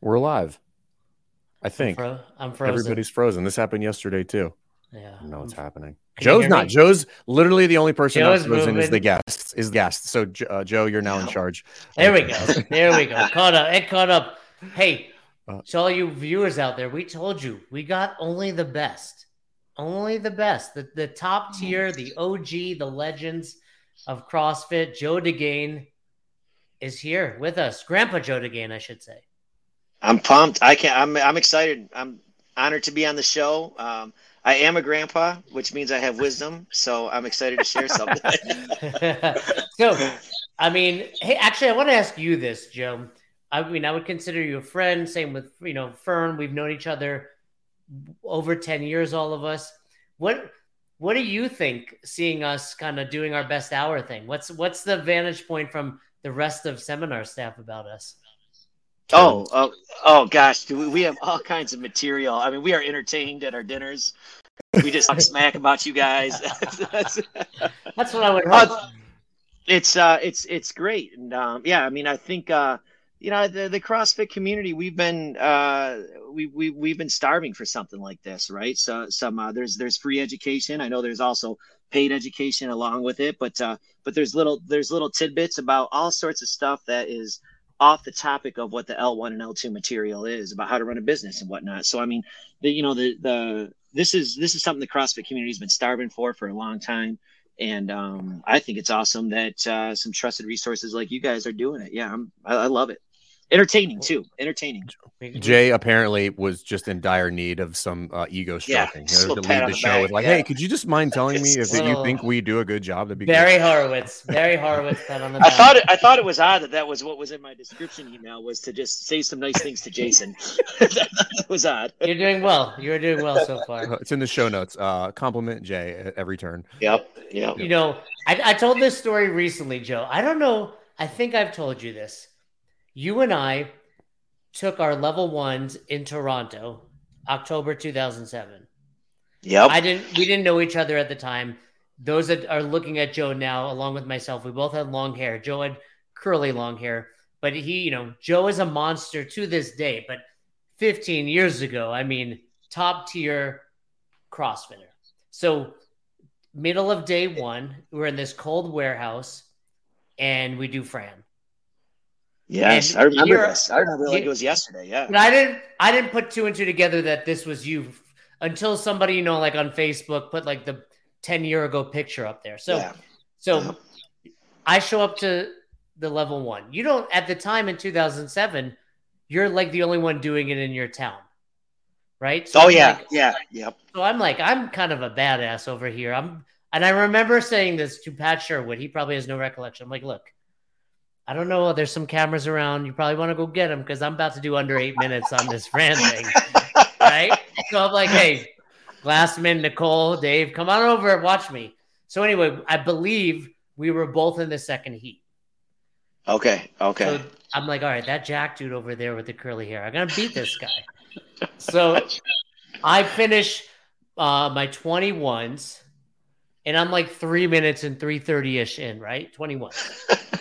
We're live. I think. I'm, fro- I'm frozen. Everybody's frozen. This happened yesterday too. yeah. I know what's happening. Can you Joe's hear not. me? Joe's literally the only person Joe's not frozen is moving. the guest. Is guest. So Jo- uh, Joe, you're now in charge. There we go. There we go. Caught up. It caught up. Hey, Uh, to all you viewers out there, we told you we got only the best. Only the best. The, the top tier, the OG, the legends of CrossFit. Joe DeGain is here with us. Grandpa Joe DeGain, I should say. I'm pumped. I can't. I'm I'm excited. I'm honored to be on the show. Um, I am a grandpa, which means I have wisdom. So I'm excited to share something. so, I mean, hey, actually, I want to ask you this, Joe. I mean, I would consider you a friend. Same with you know Fern. We've known each other over ten years, all of us. What What do you think? Seeing us kind of doing our best hour thing. What's What's the vantage point from the rest of seminar staff about us? Oh, oh, oh gosh, do we, we have all kinds of material. I mean, we are entertained at our dinners. We just talk smack about you guys. That's- That's what I would Uh, it's uh it's it's great and um yeah i mean i think uh you know the, the crossfit community we've been uh we, we we've been starving for something like this right so some uh, there's there's free education i know there's also paid education along with it but uh but there's little there's little tidbits about all sorts of stuff that is off the topic of what the l1 and l2 material is about how to run a business and whatnot so i mean the you know the the this is this is something the crossfit community has been starving for for a long time and um, I think it's awesome that uh, some trusted resources like you guys are doing it. Yeah, I'm, I, I love it. Entertaining too. Entertaining. Jay apparently was just in dire need of some uh, ego Yeah, stroking. just a to little leave the the show back, with like, yeah. "Hey, could you just mind telling me if It's- you think we do a good job?" That'd be Barry great. Horowitz. Barry Horowitz. Pat on the I thought it, I thought it was odd that that was what was in my description email was to just say some nice things to Jason. that was odd. You're doing well. You're doing well so far. It's in the show notes. Uh, compliment Jay at every turn. Yep. Yep. You know, I, I told this story recently, Joe. I don't know. I think I've told you this. You and I took our level ones in Toronto, October 2007. Yep. I didn't. We didn't know each other at the time. Those that are looking at Joe now, along with myself, we both had long hair. Joe had curly long hair, but he, you know, Joe is a monster to this day. But 15 years ago, I mean, top tier CrossFitter. So, middle of day one, we're in this cold warehouse, and we do Fran. Yes, and I remember this. I remember like it was yesterday. Yeah. I didn't I didn't put two and two together that this was you until somebody, you know, like on Facebook put like the 10 year ago picture up there. So yeah. so I show up to the level one. You don't at the time in 2007, you're like the only one doing it in your town. Right? So Oh I'm yeah. like- yeah. Yep. so I'm like, I'm kind of a badass over here. I'm and I remember saying this to Pat Sherwood. He probably has no recollection. I'm like, look, I don't know. There's some cameras around. You probably want to go get them because I'm about to do under eight minutes on this Fran thing. right? So I'm like, hey, Glassman, Nicole, Dave, come on over, and watch me. So anyway, I believe we were both in the second heat. Okay. Okay. So I'm like, all right, that Jack dude over there with the curly hair, I'm gonna beat this guy. so I finish uh, my 21s, and I'm like three minutes and 3:30 ish in, right? 21.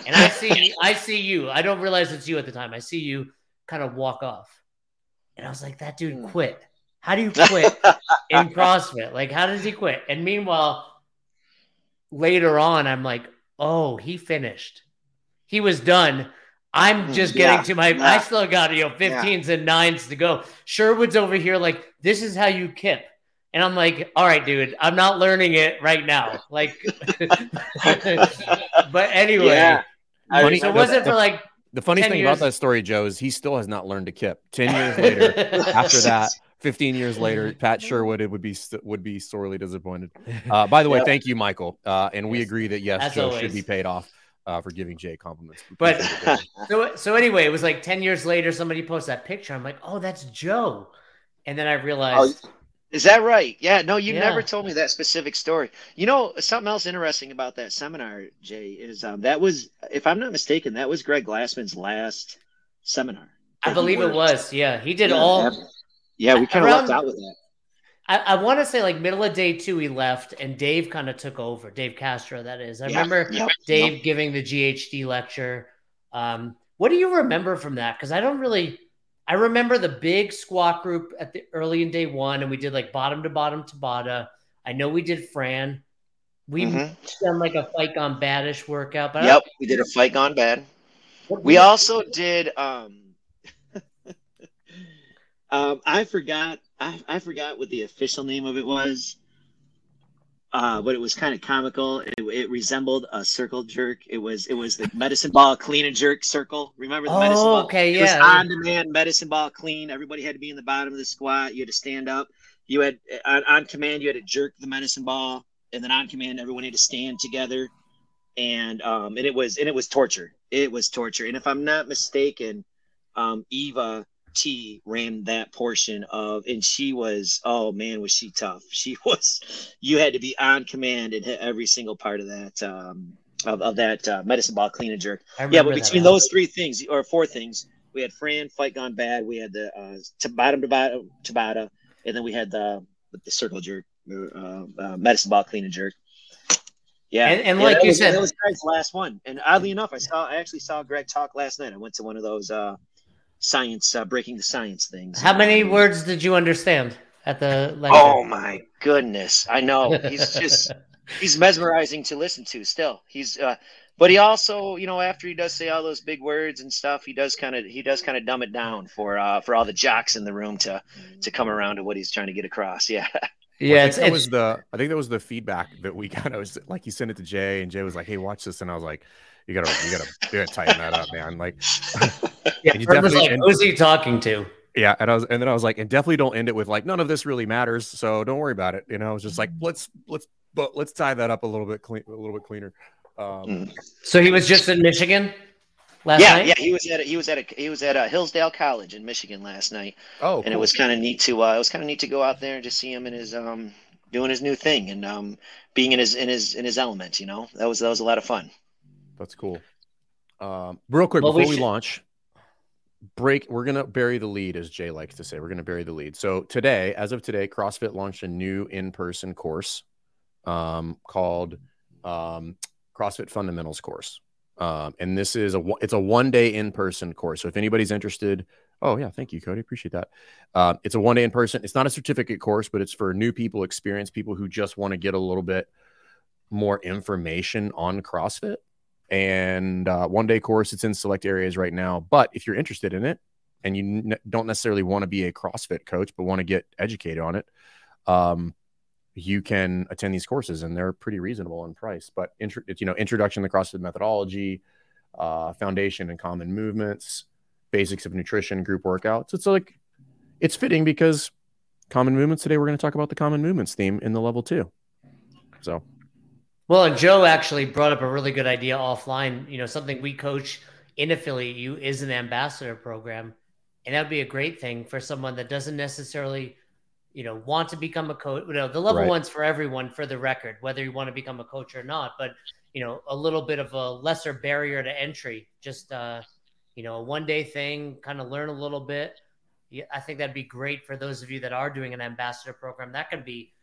And I see, I see you. I don't realize it's you at the time. I see you kind of walk off, and I was like, that dude Hmm. quit. How do you quit in CrossFit? Like, how does he quit? And meanwhile, later on, I'm like, oh, he finished. He was done. I'm just Hmm, Yeah, getting to my. I still got you know 15s and nines to go. Sherwood's over here like this is how you kip, and I'm like, all right, dude, I'm not learning it right now. Like, but anyway, Yeah. I Funny- so it wasn't that. for like The funny 10 thing years- about that story, Joe, is he still has not learned to kip. Ten years later, after that, fifteen years later, Pat Sherwood it would be would be sorely disappointed. Uh, by the way, Yep. thank you, Michael, uh, and we Yes. agree that yes, As Joe always. should be paid off uh, for giving Jay compliments. But- appreciate it, Jay. So so anyway, it was like ten years later. Somebody posted that picture. I'm like, oh, that's Joe. And then I realized, Is that right? Yeah. No, you Yeah. never told me that specific story. You know, something else interesting about that seminar, Jay, is um, that was, if I'm not mistaken, that was Greg Glassman's last seminar. I believe it was. Yeah, he did Yeah, all. Yeah, we kind of left out with that. I, I want to say like middle of day two, he left, and Dave kind of took over. Dave Castro, that is. I Yeah, remember Dave giving the GHD lecture. Um, what do you remember from that? Because I don't really, I remember the big squat group at the early in day one, and we did like bottom to bottom Tabata. I know we did Fran. We Mhm. done like a fight gone badish workout, but Yep, we did a fight gone bad. We also did. Um, um, I forgot. I, I forgot what the official name of it was. Uh, but it was kind of comical. It, it resembled a circle jerk. It was it was the medicine ball clean and jerk circle. Remember the medicine Oh, ball? okay, It was yeah. on demand medicine ball clean. Everybody had to be in the bottom of the squat. You had to stand up. You had on, on command. You had to jerk the medicine ball, and then on command, everyone had to stand together. And um, and it was and it was torture. It was torture. And if I'm not mistaken, um, Eva T ran that portion of, and she was oh man, was she tough? She was. You had to be on command and hit every single part of that um, of, of that uh, medicine ball clean and jerk. Yeah, but between those three things or four things, we had Fran fight gone bad. We had the uh, to bottom to bottom Tabata, and then we had the the circle jerk, uh, uh, medicine ball clean and jerk. Yeah, And- and Yeah, like you was, said- that was Greg's last one. And oddly enough, I saw I actually saw Greg talk last night. I went to one of those uh, science uh, breaking the science things. How many words did you understand at the lecture? Oh my goodness! I know he's just he's mesmerizing to listen to. Still, he's uh, but he also, you know, after he does say all those big words and stuff, he does kind of he does kind of dumb it down for uh for all the jocks in the room to to come around to what he's trying to get across. Yeah, yeah, I it's, that it's was the I think that was the feedback that we got. I was like, he sent it to Jay, and Jay was like, "Hey, watch this," and I was like, "You gotta, you gotta, you gotta tighten that up, man." Like, yeah, you was definitely- like, and- who's he talking to? yeah, and I was, and then I was like, and definitely don't end it with like, none of this really matters, so don't worry about it. You know, I was just like, let's, let's, but let's tie that up a little bit clean, a little bit cleaner. Um, Mm. So he was just in Michigan last yeah, night. yeah. He was at a, he was at a, he was at a Hillsdale College in Michigan last night, oh, and it was kind of neat to uh, it was kind of neat to go out there and just see him in his um doing his new thing and um being in his in his in his element. You know, that was that was a lot of fun. That's cool. Um, real quick Well, before we, should- launch, break. We're gonna bury the lead, as Jay likes to say. We're gonna bury the lead. So today, as of today, CrossFit launched a new in-person course um, called um, CrossFit Fundamentals course, um, and this is a it's a one-day in-person course. So if anybody's interested, oh yeah, thank you, Cody, appreciate that. Uh, it's a one-day in-person. It's not a certificate course, but it's for new people, experienced people who just want to get a little bit more information on CrossFit and uh, one day course. It's in select areas right now. But if you're interested in it and you don't necessarily want to be a CrossFit coach, but want to get educated on it, um, you can attend these courses and they're pretty reasonable in price. But intro- you know, introduction to CrossFit methodology, uh, foundation and common movements, basics of nutrition, group workouts. It's like it's fitting because common movements today. We're going to talk about the common movements theme in the level two. So Well, and Joe actually brought up a really good idea offline. You know, something we coach in affiliate you is an ambassador program, and that would be a great thing for someone that doesn't necessarily, you know, want to become a coach. You know, the level Right. one's for everyone, for the record, whether you want to become a coach or not. But you know, a little bit of a lesser barrier to entry. Just uh, you know, a one day thing, kind of learn a little bit. Yeah, I think that'd be great for those of you that are doing an ambassador program. That could be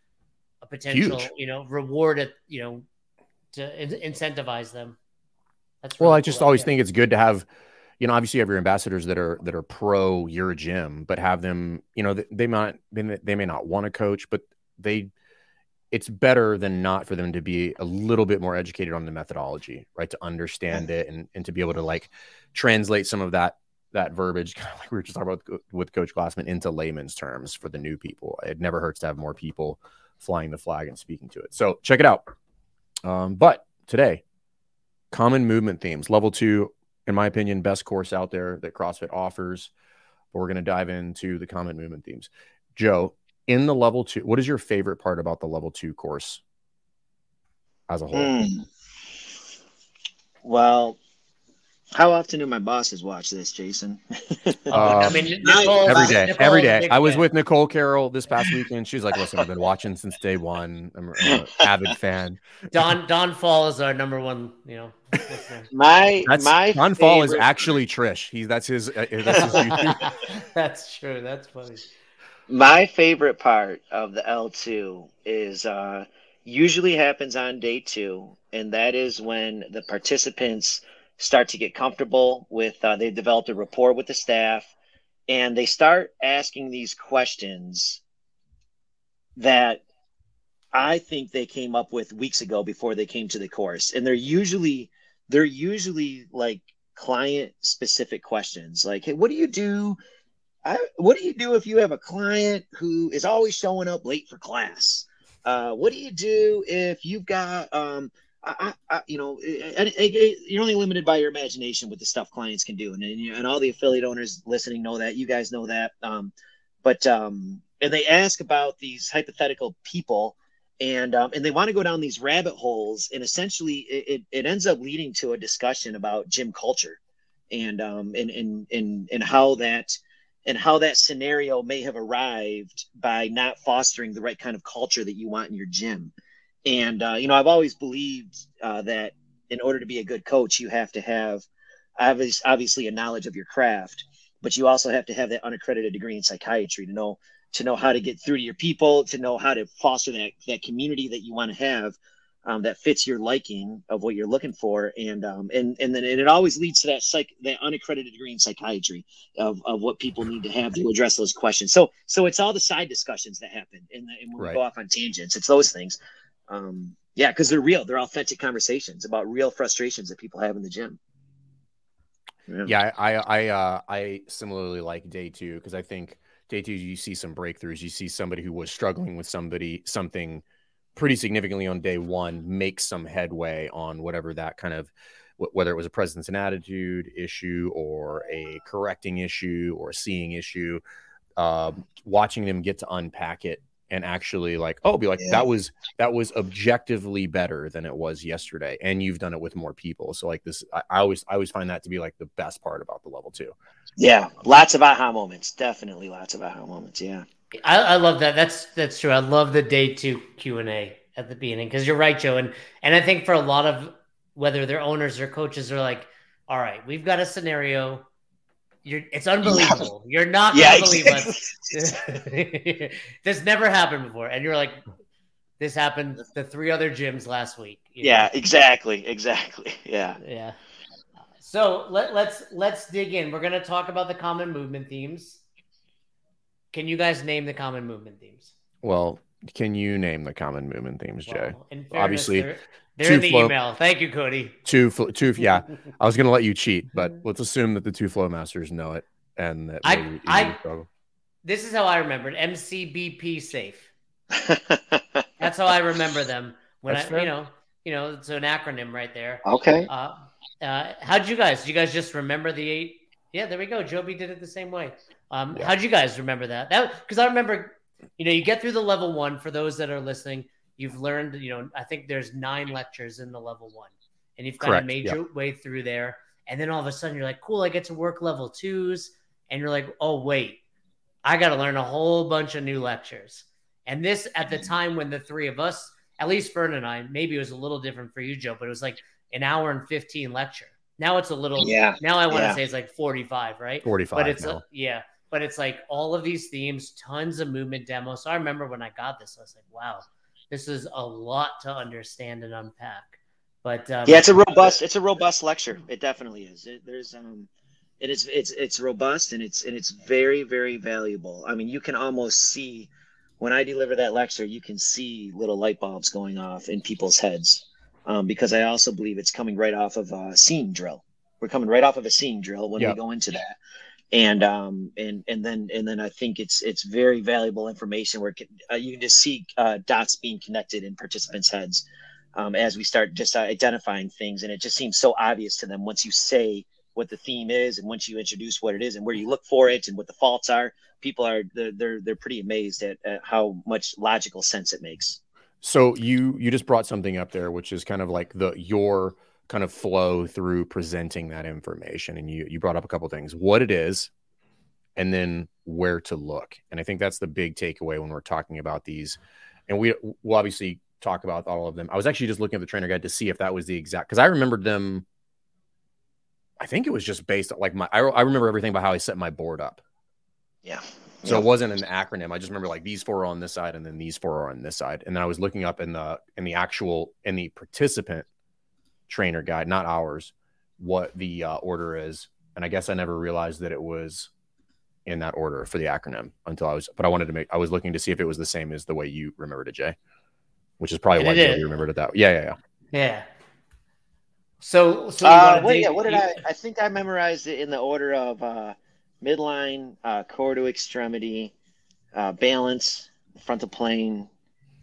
a potential, Huge. you know, reward at you know to in- incentivize them. That's Well, I just cool always idea. think it's good to have, you know, obviously you have your ambassadors that are that are pro your gym, but have them, you know, they, they might they may, they may not want to coach, but they, it's better than not for them to be a little bit more educated on the methodology, right? To understand it and and to be able to like translate some of that that verbiage, kind of like we were just talking about with Coach Glassman, into layman's terms for the new people. It never hurts to have more people flying the flag and speaking to it. So check it out. Um, but today, common movement themes, level two, in my opinion, best course out there that CrossFit offers. But we're going to dive into the common movement themes. Joe, in the level two, what is your favorite part about the level two course as a whole? Hmm. Well, how often do my bosses watch this, Jason? Oh, I mean, nice. Nicole- every day, Nicole every is a day. big I was fan. with Nicole Carroll this past weekend. She's like, "Listen, I've been watching since day one. I'm an avid fan." Don Don Fall is our number one, you know, listener. My That's my Don Fall is actually Trish. He that's his. Uh, that's his That's true. That's funny. My favorite part of the L2 is uh, usually happens on day two, and that is when the participants start to get comfortable with, uh, they've developed a rapport with the staff, and they start asking these questions that I think they came up with weeks ago before they came to the course. And they're usually they're usually like client specific questions. Like hey what do you do? I, what do you do if you have a client who is always showing up late for class? Uh, what do you do if you've got um, I, I, you know, you're only limited by your imagination with the stuff clients can do, and and all the affiliate owners listening know that. You guys know that. Um, but um, and they ask about these hypothetical people and um, and they want to go down these rabbit holes and essentially it, it, it, ends up leading to a discussion about gym culture and um and and and, and how that and how that scenario may have arrived by not fostering the right kind of culture that you want in your gym and uh, you know i've always believed uh, that in order to be a good coach you have to have obviously a knowledge of your craft but you also have to have that unaccredited degree in psychiatry to know to know how to get through to your people, to know how to foster that that community that you want to have um, that fits your liking of what you're looking for, and um, and and then and it always leads to that psych that unaccredited degree in psychiatry of, of what people need to have to address those questions. So so it's all the side discussions that happen, and, and when right. we go off on tangents, it's those things. Um, yeah, because they're real. They're authentic conversations about real frustrations that people have in the gym. Yeah, yeah I I uh, I similarly like day two because I think day two, you see some breakthroughs. You see somebody who was struggling with somebody something pretty significantly on day one make some headway on whatever that kind of whether it was a presence and attitude issue or a correcting issue or a seeing issue. Uh, watching them get to unpack it and actually like oh be like yeah. that was that was objectively better than it was yesterday and you've done it with more people. So like this I, I, always i always find that to be like the best part about the level two yeah lots of aha moments definitely lots of aha moments yeah. I, I love that that's that's true i love the day two q&a at the beginning because you're right joe and and i think for a lot of whether they're owners or coaches are like all right we've got a scenario you're, it's unbelievable. Yeah. You're not gonna yeah, believe exactly. us. this never happened before, and you're like, this happened the three other gyms last week. Yeah, know? exactly, exactly. Yeah, yeah. So let, let's let's dig in. We're gonna talk about the common movement themes. Can you guys name the common movement themes? Well, can you name the common movement themes, Jay? Well, fairness, Obviously, there, they're in the flow, email. Thank you, Cody. Two, two. Yeah, I was going to let you cheat, but let's assume that the two flow masters know it, and that I, I, this is how I remember it. MCBP safe. That's how I remember them. When That's I, fair. you know, you know, it's an acronym right there. Okay. Uh, uh, how'd you guys? Did you guys just remember the eight? Yeah, there we go. Joby did it the same way. Um, yeah. how'd you guys remember that? That because I remember, you know, you get through the level one for those that are listening You've learned, you know, I think there's nine lectures in the level one, and you've kind of made yep. your way through there. And then all of a sudden, you're like, cool, I get to work level twos. And you're like, oh, wait, I got to learn a whole bunch of new lectures. And this at the time when the three of us, at least Fern and I, maybe it was a little different for you, Joe, but it was like an hour and 15 lecture. Now it's a little, yeah. Now I want to yeah. say it's like 45, right? 45. But it's, a, yeah. But it's like all of these themes, tons of movement demos. So I remember when I got this, I was like, wow, this is a lot to understand and unpack. But um, yeah, it's a robust it's a robust lecture. It definitely is. It, there's um, it is it's it's robust and it's and it's very very valuable. I mean, you can almost see when I deliver that lecture, you can see little light bulbs going off in people's heads. Um, because I also believe it's coming right off of a seeing drill. We're coming right off of a seeing drill when yep. we go into that and um and and then and then I think it's it's very valuable information where can, uh, you can just see uh, dots being connected in participants' heads um, as we start just uh, identifying things, and it just seems so obvious to them once you say what the theme is and once you introduce what it is and where you look for it and what the faults are. People are they're they're, they're pretty amazed at, at how much logical sense it makes. So you you just brought something up there, which is kind of like the your kind of flow through presenting that information and you you brought up a couple things what it is and then where to look. And i think that's the big takeaway when we're talking about these. And we will obviously talk about all of them. I was actually just looking at the trainer guide to see if that was the exact because i remembered them i think it was just based on like my I, I remember everything about how i set my board up. Yeah. So yeah. it wasn't an acronym. I just remember like these four are on this side and then these four are on this side. And then i was looking up in the in the actual in the participant trainer guide, not ours, what the uh, order is. And I guess I never realized that it was in that order for the acronym until I was, but I wanted to make, I was looking to see if it was the same as the way you remembered it, Jay, which is probably And why it Joe, is. you remembered it that way. Yeah, yeah, yeah. Yeah. So, so Uh, wanna what, yeah, what did you- I? I think I memorized it in the order of uh, midline, uh, core to extremity, uh, balance, frontal plane.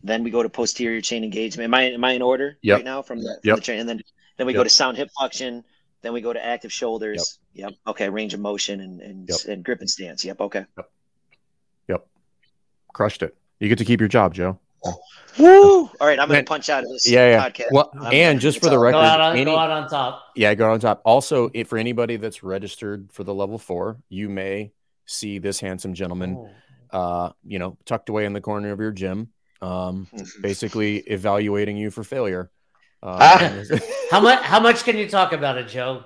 Then we go to posterior chain engagement. Am I am I in order Yep. right now from the, from Yep. the chain? And then then we go to sound hip flexion. Then we go to active shoulders. Yep. Okay. Range of motion and and, Yep. and grip and stance. Yep. Okay. Yep. Crushed it. You get to keep your job, Joe. Woo! All right. I'm gonna Man, punch out of this Yeah, yeah. podcast. Well, I'm- and just for the all- record, go out on any- go out on top. Yeah, go out on top. Also, if for anybody that's registered for the level four, you may see this handsome gentleman, Oh. uh, you know, tucked away in the corner of your gym, um, basically evaluating you for failure. Uh, Ah. How much? How much can you talk about it, Joe?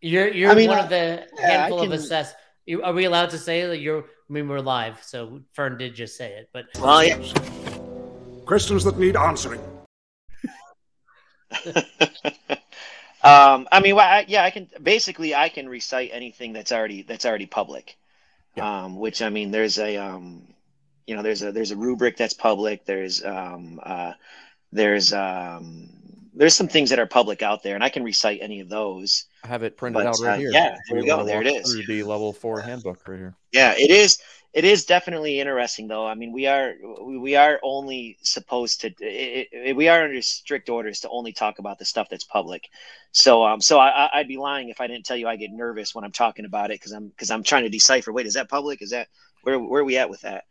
You're you're I mean, one I- of the yeah, handful can- of assess. You, are we allowed to say that you're? I mean, we're live, so Fern did just say it, but Well, yeah. Questions that need answering. um, I mean, well, I, yeah, I can basically I can recite anything that's already that's already public. Um, which I mean, there's a um, you know, there's a there's a rubric that's public. There's um, uh, there's um, there's some things that are public out there, and I can recite any of those. I have it printed But, out right uh, here. yeah, there you we go. There it is. The level four handbook right here. Yeah, it is. It is definitely interesting, though. I mean, we are we are only supposed to it, it, we are under strict orders to only talk about the stuff that's public. So, um, so I- I'd be lying if I didn't tell you I get nervous when I'm talking about it because I'm because I'm trying to decipher. Wait, is that public? Is that where where are we at with that?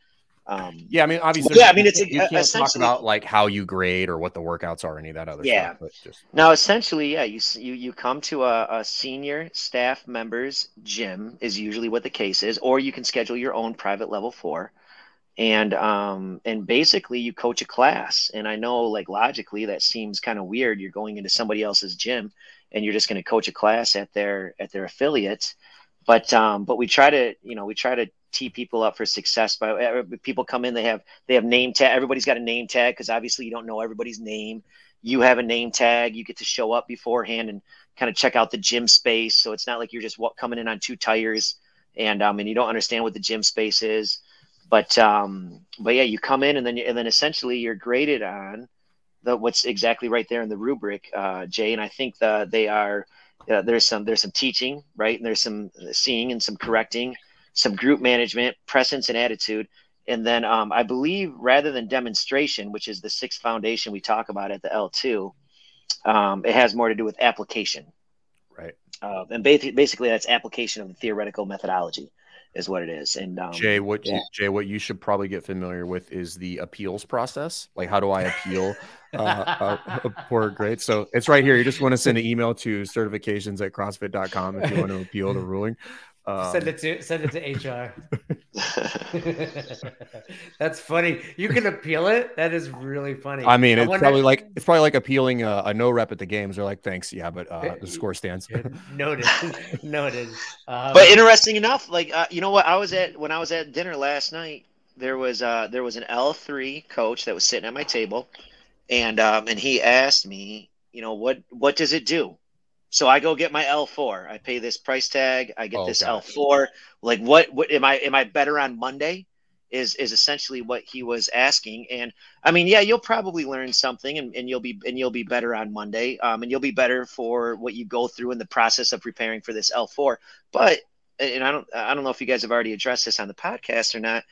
Um, Yeah, I mean, obviously, Yeah, I mean, it's a- you can't talk about like how you grade or what the workouts are, any of that other Yeah. stuff. Just Now, essentially, yeah, you you you come to a, a senior staff member's gym is usually what the case is, or you can schedule your own private level four, and um and basically you coach a class. And I know, like logically, that seems kind of weird. You're going into somebody else's gym, and you're just going to coach a class at their at their affiliate. But um, but we try to you know we try to tee people up for success by uh, people come in they have they have name tag everybody's got a name tag because obviously you don't know everybody's name. You have a name tag you get to show up beforehand and kind of check out the gym space so it's not like you're just coming in on two tires and um and you don't understand what the gym space is. But um but yeah you come in and then and then essentially you're graded on the what's exactly right there in the rubric uh jay and i think the they are uh, there's some there's some teaching right? And there's some seeing and some correcting some group management presence and attitude and then um, I believe rather than demonstration, which is the sixth foundation we talk about at the L2, um, it has more to do with application. right, Uh, and basically, basically, that's application of the theoretical methodology, is what it is. And um, Jay, what yeah. Jay, what you should probably get familiar with is the appeals process. Like, how do I appeal uh, a, a poor grade? So it's right here. You just want to send an email to certifications at CrossFit.com if you want to appeal the ruling. Um, send it to send it to HR. That's funny. You can appeal it. That is really funny. I mean, it's wonder- probably like it's probably like appealing a, a no rep at the games. They're like, thanks, yeah, but uh, the score stands. noted, noted. Um, but interesting enough, like uh, you know what, I was at when I was at dinner last night. There was uh, there was an L three coach that was sitting at my table, and um, and he asked me, you know, what what does it do? So I go get my L four. I pay this price tag. I get Oh, this got L it. four. Like what what am I am I better on Monday? Is is essentially what he was asking. And I mean, yeah, you'll probably learn something and, and you'll be and you'll be better on Monday. Um and you'll be better for what you go through in the process of preparing for this L four. But and I don't I don't know if you guys have already addressed this on the podcast or not.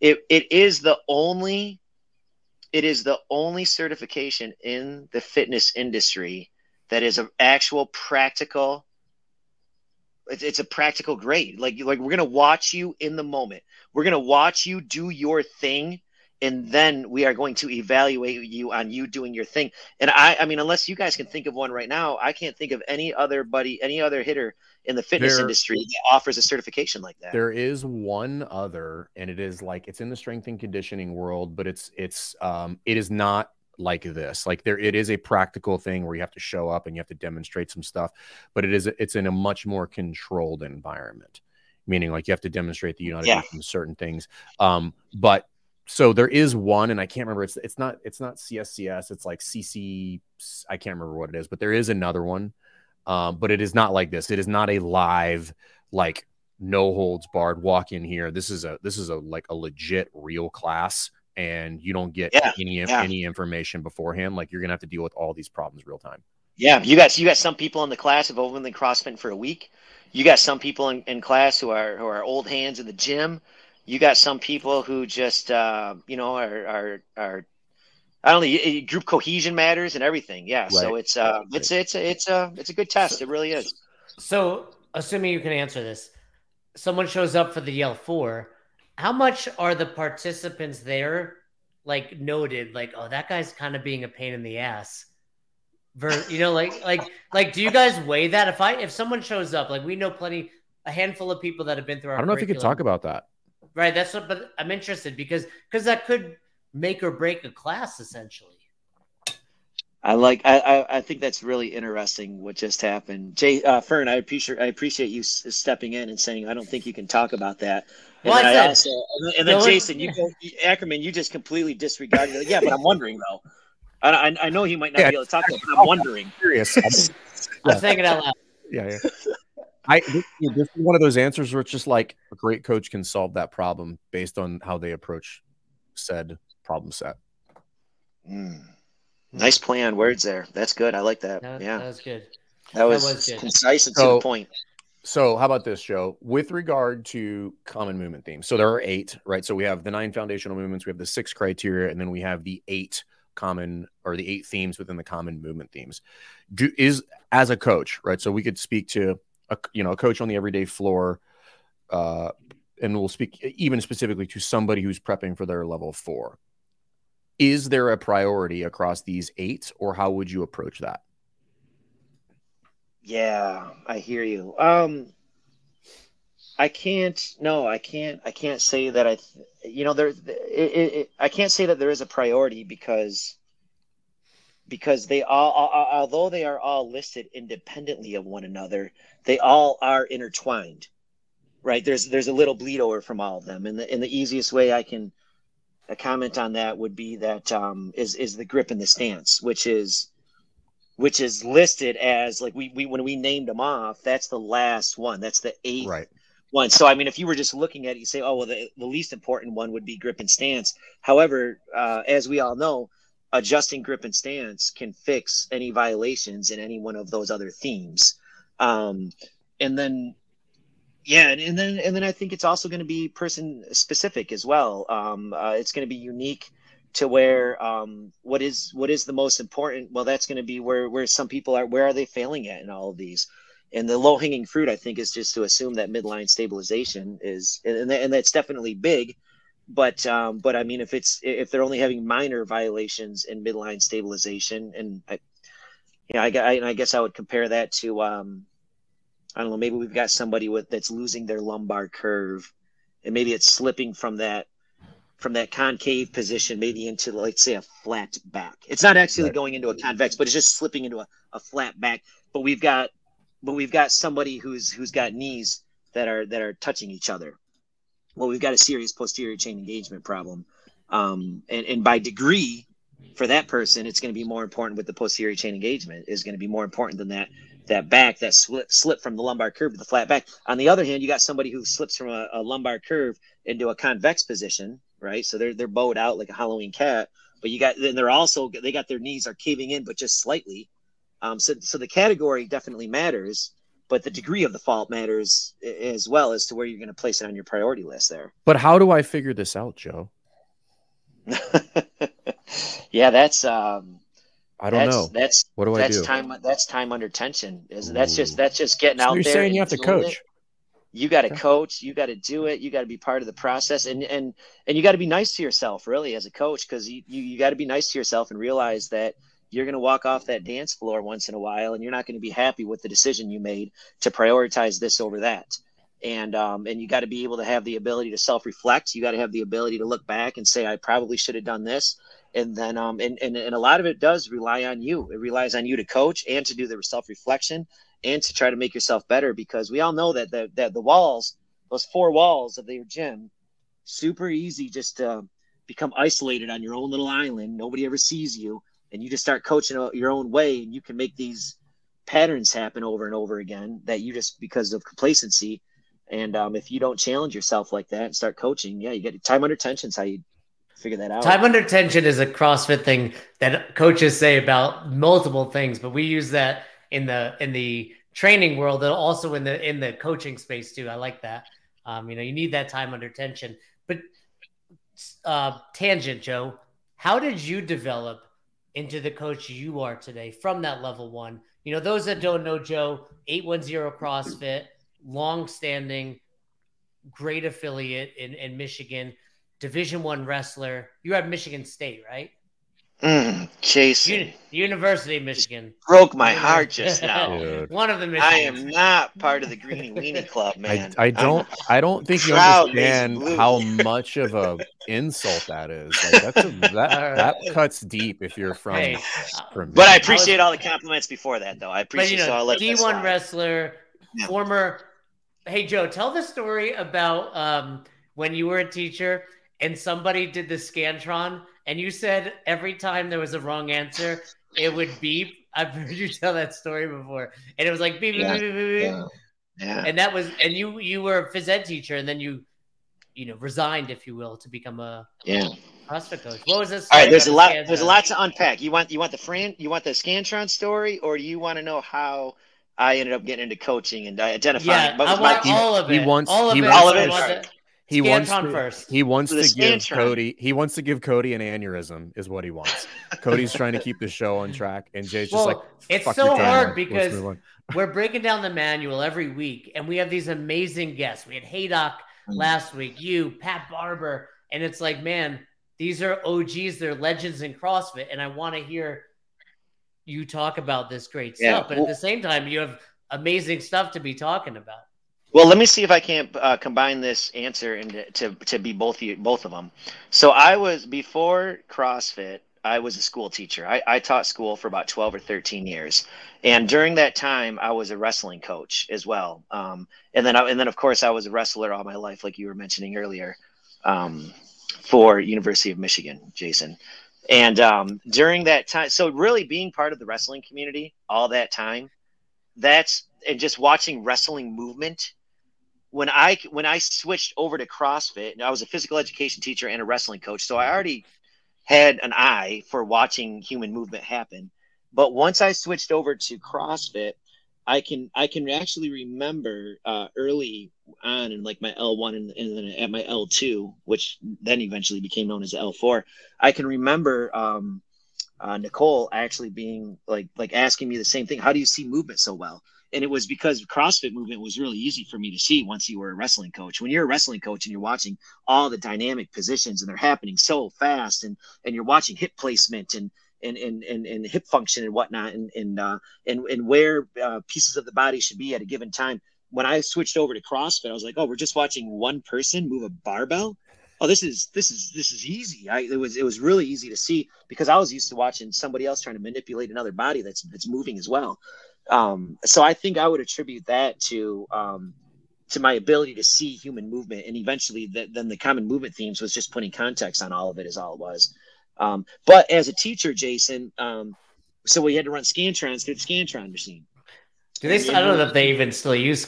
It it is the only it is the only certification in the fitness industry that is an actual practical it's, it's a practical grade. Like like we're gonna watch you in the moment. We're gonna watch you do your thing and then we are going to evaluate you on you doing your thing. And i i mean unless you guys can think of one right now i can't think of any other buddy any other hitter in the fitness There- industry that offers a certification like that. There is one other, and it is like it's in the strength and conditioning world, but it's it's um it is not like this. Like there, it is a practical thing where you have to show up and you have to demonstrate some stuff, but it is it's in a much more controlled environment, meaning like you have to demonstrate that you know how to Yeah. do certain things. Um, but so there is one, and I can't remember. It's it's not it's not CSCS. It's like CC. I can't remember what it is, but there is another one. Um, but it is not like this. It is not a live like no holds barred, walk in here. This is a this is a like a legit real class, and you don't get Yeah, any yeah. any information beforehand. Like you're gonna have to deal with all these problems real time. Yeah, you got you got some people in the class who've only been CrossFit for a week. You got some people in, in class who are who are old hands in the gym. You got some people who just uh, you know are are are I don't know. y- y- Group cohesion matters and everything. Yeah, so it's uh it's it's a, it's a it's a good test. It really is. So, assuming you can answer this, someone shows up for the L four. How much are the participants there like noted? Like, oh, that guy's kind of being a pain in the ass. Ver, you know, like, like, like, do you guys weigh that? If I, if someone shows up, like, we know plenty, a handful of people that have been through our. I don't know if you could curriculum. talk about that. Right. That's what, but I'm interested because because that could make or break a class essentially. I like. I, I I think that's really interesting. What just happened, Jay uh, Fern? I appreciate. I appreciate you s- stepping in and saying I don't think you can talk about that. And Well, I then said- also, and and then No, Jason, you go, Ackerman, you just completely disregarded. it. Yeah, but I'm wondering though. I, I, I know he might not Yeah. be able to talk about, it, but I'm wondering. curious. I'm saying it out loud. yeah, yeah. I this, this is one of those answers where it's just like a great coach can solve that problem based on how they approach said problem set. Mm. Nice play on words there. That's good. I like that. That, yeah, that was good. that was, was good. concise and to the point. So, how about this, Joe? With regard to common movement themes, so there are eight, right? So we have the nine foundational movements, we have the six criteria, and then we have the eight common or the eight themes within the common movement themes. Do is as a coach, right? So we could speak to a you know a coach on the everyday floor, uh, and we'll speak even specifically to somebody who's prepping for their level four. Is there a priority across these eight, or how would you approach that? Yeah, I hear you. Um, I can't. No, I can't. I can't say that I. You know, there. It, it, it, I can't say that there is a priority because because they all, al- al- although they are all listed independently of one another, they all are intertwined. Right? There's there's a little bleed over from all of them, and the and the easiest way I can uh, comment on that would be that um, is is the grip and the stance, which is which is listed as like we, we when we named them off, that's the last one. That's the eighth Right. one. So I mean, if you were just looking at it, you say, oh well, the, the least important one would be grip and stance. However, uh, as we all know, adjusting grip and stance can fix any violations in any one of those other themes. Um, and then, yeah, and, and then and then I think it's also going to be person specific as well. Um, uh, it's going to be unique to where um, what is what is the most important. Well, that's going to be where where some people are. Where are they failing at in all of these? And the low hanging fruit, I think, is just to assume that midline stabilization is, and, and that's definitely big. But um, but I mean, if it's if they're only having minor violations in midline stabilization, and I, you know, I, I, I guess I would compare that to um, I don't know, maybe we've got somebody with that's losing their lumbar curve, and maybe it's slipping from that from that concave position, maybe into like say a flat back. It's not actually Right. going into a convex, but it's just slipping into a, a flat back. But we've got but we've got somebody who's who's got knees that are that are touching each other. Well, we've got a serious posterior chain engagement problem, um, and and by degree, for that person, it's going to be more important with the posterior chain engagement is going to be more important than that that back that slip slip from the lumbar curve to the flat back. On the other hand, you got somebody who slips from a, a lumbar curve into a convex position, right? So they're they're bowed out like a Halloween cat, but you got then they're also they got their knees are caving in, but just slightly. Um, so so the category definitely matters, but the degree of the fault matters as well as to where you're going to place it on your priority list there. But how do I figure this out, Joe? yeah, that's um, I don't that's, know. That's What do I that's do? time. That's time under tension. Is that's just that's just getting So out you're there. saying you have to coach. it. You got to coach. You got to do it. You got to be part of the process, and and and you got to be nice to yourself, really, as a coach, because you you, you got to be nice to yourself and realize that you're going to walk off that dance floor once in a while, and you're not going to be happy with the decision you made to prioritize this over that. And um, and you got to be able to have the ability to self reflect. You got to have the ability to look back and say, I probably should have done this and then um and, and and a lot of it does rely on you it relies on you to coach and to do the self-reflection and to try to make yourself better because we all know that the that the walls those four walls of your gym super easy just to become isolated on your own little island nobody ever sees you and you just start coaching your own way and you can make these patterns happen over and over again that you just because of complacency And um, if you don't challenge yourself like that and start coaching, yeah, you get time under tension. Is how you figure that out. Time under tension is a CrossFit thing that coaches say about multiple things, but we use that in the in the training world and also in the in the coaching space too. I like that. Um, you know, you need that time under tension. But uh, tangent, Joe, how did you develop into the coach you are today from that level one? You know, those that don't know Joe, 810 CrossFit, long standing, great affiliate in, in Michigan, division one wrestler. You're at Michigan State, right? Mm, Jason. Uni- University of Michigan. Broke my heart just now. One of the I am not part of the Greeny Weenie Club, man. I don't I don't think you understand how much of a insult that is. Like that's a, that that cuts deep if you're from, Hey, from But I Michigan. appreciate all the compliments before that, though. I but appreciate you so I'll know, let D1 slide. wrestler, Yeah. former. Hey Joe, tell the story about um, when you were a teacher and somebody did the scantron, and you said every time there was a wrong answer, it would beep. I've heard you tell that story before, and it was like beep beep Yeah, beep beep beep. beep. Yeah. Yeah. And that was, and you you were a phys ed teacher, and then you, you know, resigned, if you will, to become a yeah. CrossFit coach. What was this? All right, there's a lot. about the There's a lot to unpack. You want you want the Fran, you want the Scantron story, or do you want to know how I ended up getting into coaching and identifying? Yeah, I was my- want all of he it. wants- all of he it. wants All of I it? Want Alright. the- He wants to, first. He wants to give Scantron. Cody. He wants to give Cody an aneurysm. Is what he wants. Cody's trying to keep the show on track, and Jay's just Well, like, it's so hard because we're breaking down the manual every week, and we have these amazing guests. We had Haydock Mm. last week, you, Pat Barber, and it's like, man, these are OGs, they're legends in CrossFit, and I want to hear you talk about this great Yeah, stuff. But well- at the same time, you have amazing stuff to be talking about. Well, let me see if I can't uh, combine this answer and to to be both you both of them. So I was before CrossFit. I was a school teacher. I, I taught school for about twelve or thirteen years, and during that time, I was a wrestling coach as well. Um, and then I, and then of course I was a wrestler all my life, like you were mentioning earlier, um, for University of Michigan, Jason. And um, during that time, so really being part of the wrestling community all that time, that's and just watching wrestling movement when I when I switched over to CrossFit, and I was a physical education teacher and a wrestling coach, so I already had an eye for watching human movement happen. But once I switched over to CrossFit, I can I can actually remember uh, early on in like my L one and, and then at my L two, which then eventually became known as L four. I can remember um, uh, Nicole actually being like like asking me the same thing. How do you see movement so well? And it was because CrossFit movement was really easy for me to see once you were a wrestling coach. When you're a wrestling coach and you're watching all the dynamic positions and they're happening so fast, and and you're watching hip placement and and and and, and hip function and whatnot, and and uh, and and where uh, pieces of the body should be at a given time. When I switched over to CrossFit, I was like, oh, we're just watching one person move a barbell. Oh, this is this is this is easy. I, it was it was really easy to see because I was used to watching somebody else trying to manipulate another body that's that's moving as well um, so I think I would attribute that to um, to my ability to see human movement, and eventually, the, then the common movement themes was just putting context on all of it, is all it was. Um, but as a teacher, Jason, um, so we had to run scantrons through the scantron machine. Do they? I don't know if they even still use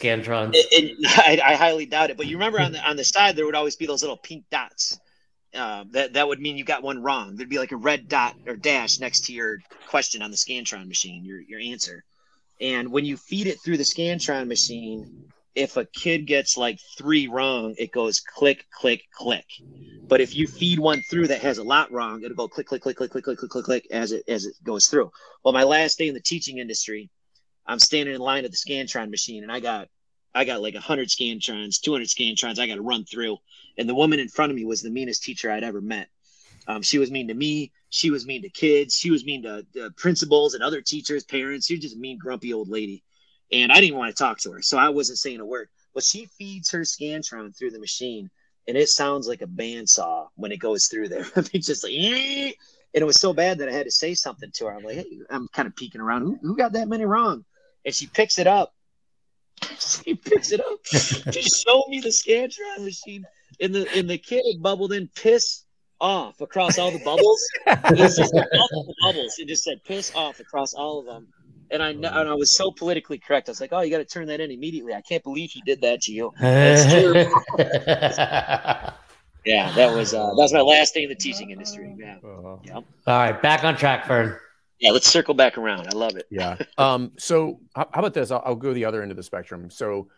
it, I, I highly doubt it. But you remember on the on the side there would always be those little pink dots. Uh, that that would mean you got one wrong. There'd be like a red dot or dash next to your question on the Scantron machine, your your answer. And when you feed it through the Scantron machine, if a kid gets like three wrong, it goes click, click, click. But if you feed one through that has a lot wrong, it'll go click, click, click, click, click, click, click, click, click as it as it goes through. Well, my last day in the teaching industry, I'm standing in line at the Scantron machine, and I got I got like 100 Scantrons, 200 Scantrons I got to run through. And the woman in front of me was the meanest teacher I'd ever met. Um, she was mean to me. She was mean to kids. She was mean to, to principals and other teachers, parents. She was just a mean, grumpy old lady. And I didn't want to talk to her, so I wasn't saying a word. But she feeds her Scantron through the machine, and it sounds like a bandsaw when it goes through there. it's just like, "Eh." and it was so bad that I had to say something to her. I'm like, hey, I'm kind of peeking around. Who, who got that many wrong? And she picks it up. she picks it up to show me the Scantron machine, and the and the kid had bubbled in piss off across all the bubbles. It was just all the bubbles. It just said piss off across all of them. and I and I was so politically correct. I was like, "Oh, you got to turn that in immediately." I can't believe he did that, Gio. That's yeah, that was uh, that was my last day in the teaching industry. Yeah. Uh, Yep. All right, back on track, Fern. Yeah, let's circle back around. I love it. yeah. Um. So how, how about this? I'll, I'll go the other end of the spectrum. So,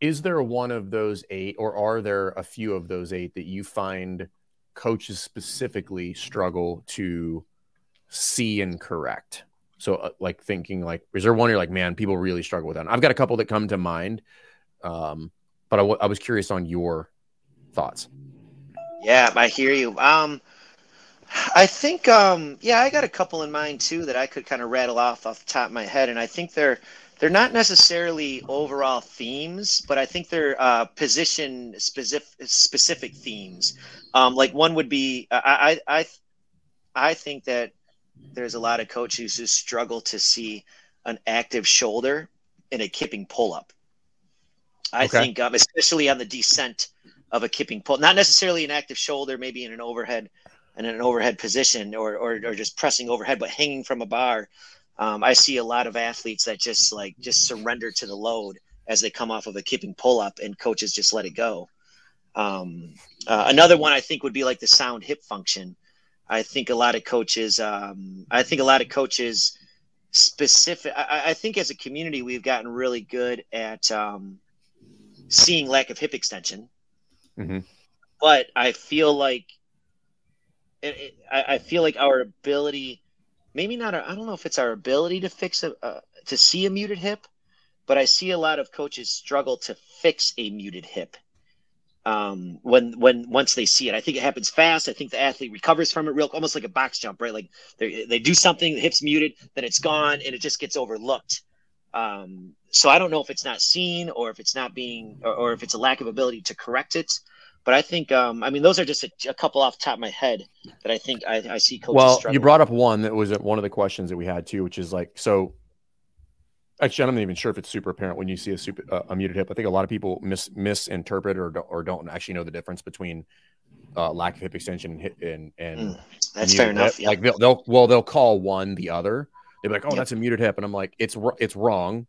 is there one of those eight, or are there a few of those eight that you find coaches specifically struggle to see and correct? So, uh, like thinking, like, is there one you're like, man, people really struggle with that? I've got a couple that come to mind, um, but I, w- I was curious on your thoughts. Yeah, I hear you. Um, I think, um, yeah, I got a couple in mind too that I could kind of rattle off off the top of my head, and I think they're they're not necessarily overall themes, but I think they're uh, position specific specific themes. Um, like one would be, I, I I I think that there's a lot of coaches who struggle to see an active shoulder in a kipping pull up. I Okay. think, um, especially on the descent of a kipping pull, not necessarily an active shoulder, maybe in an overhead in an overhead position or, or, or just pressing overhead, but hanging from a bar. Um, I see a lot of athletes that just like just surrender to the load as they come off of a kipping pull up and coaches just let it go. Um, uh, another one I think would be like the sound hip function. I think a lot of coaches, um, I think a lot of coaches specific, I, I think as a community, we've gotten really good at um, seeing lack of hip extension. Mhm. But I feel like it, it, I, I feel like our ability, maybe not, our, I don't know if it's our ability to fix a, uh, to see a muted hip, but I see a lot of coaches struggle to fix a muted hip. Um, when when once they see it, I think it happens fast. I think the athlete recovers from it real, almost like a box jump, right? Like they they do something, the hip's muted, then it's gone, and it just gets overlooked. Um, so I don't know if it's not seen or if it's not being, or, or if it's a lack of ability to correct it. But I think, um, I mean, those are just a, a couple off the top of my head that I think I, I see coaches. well, you brought up one that was one of the questions that we had too, which is like, so actually, I'm not even sure if it's super apparent when you see a super uh, a muted hip. I think a lot of people mis misinterpret or don't, or don't actually know the difference between uh, lack of hip extension and hip and and Mm, That's fair enough. Like they'll, they'll well they'll call one the other. They'll be like, oh, Yep. that's a muted hip, and I'm like, it's it's wrong,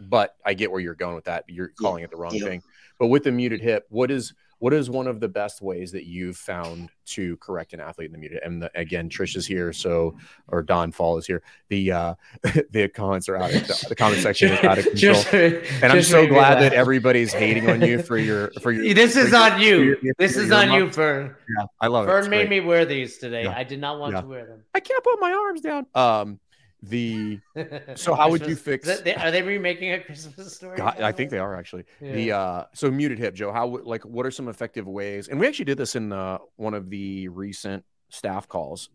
but I get where you're going with that. You're calling it the wrong thing. But with the muted hip, what is what is one of the best ways that you've found to correct an athlete in the media? And the, again, Trish is here, so or Don Faul is here. The uh the comments are out. Of, the comment section is out of control. Just- and I'm so glad that laugh. everybody's hating on you for your for your. This is for your- on you. for your- This is your on mom. you, Fern. Yeah, I love it. Fern made great. me wear these today. Yeah. I did not want Yeah. to wear them. I can't put my arms down. Um, the So how would you fix- is that- are they remaking a Christmas story? God, I think they are actually. The uh so muted hip, Joe. How like what are some effective ways? And we actually did this in uh, one of the recent staff calls.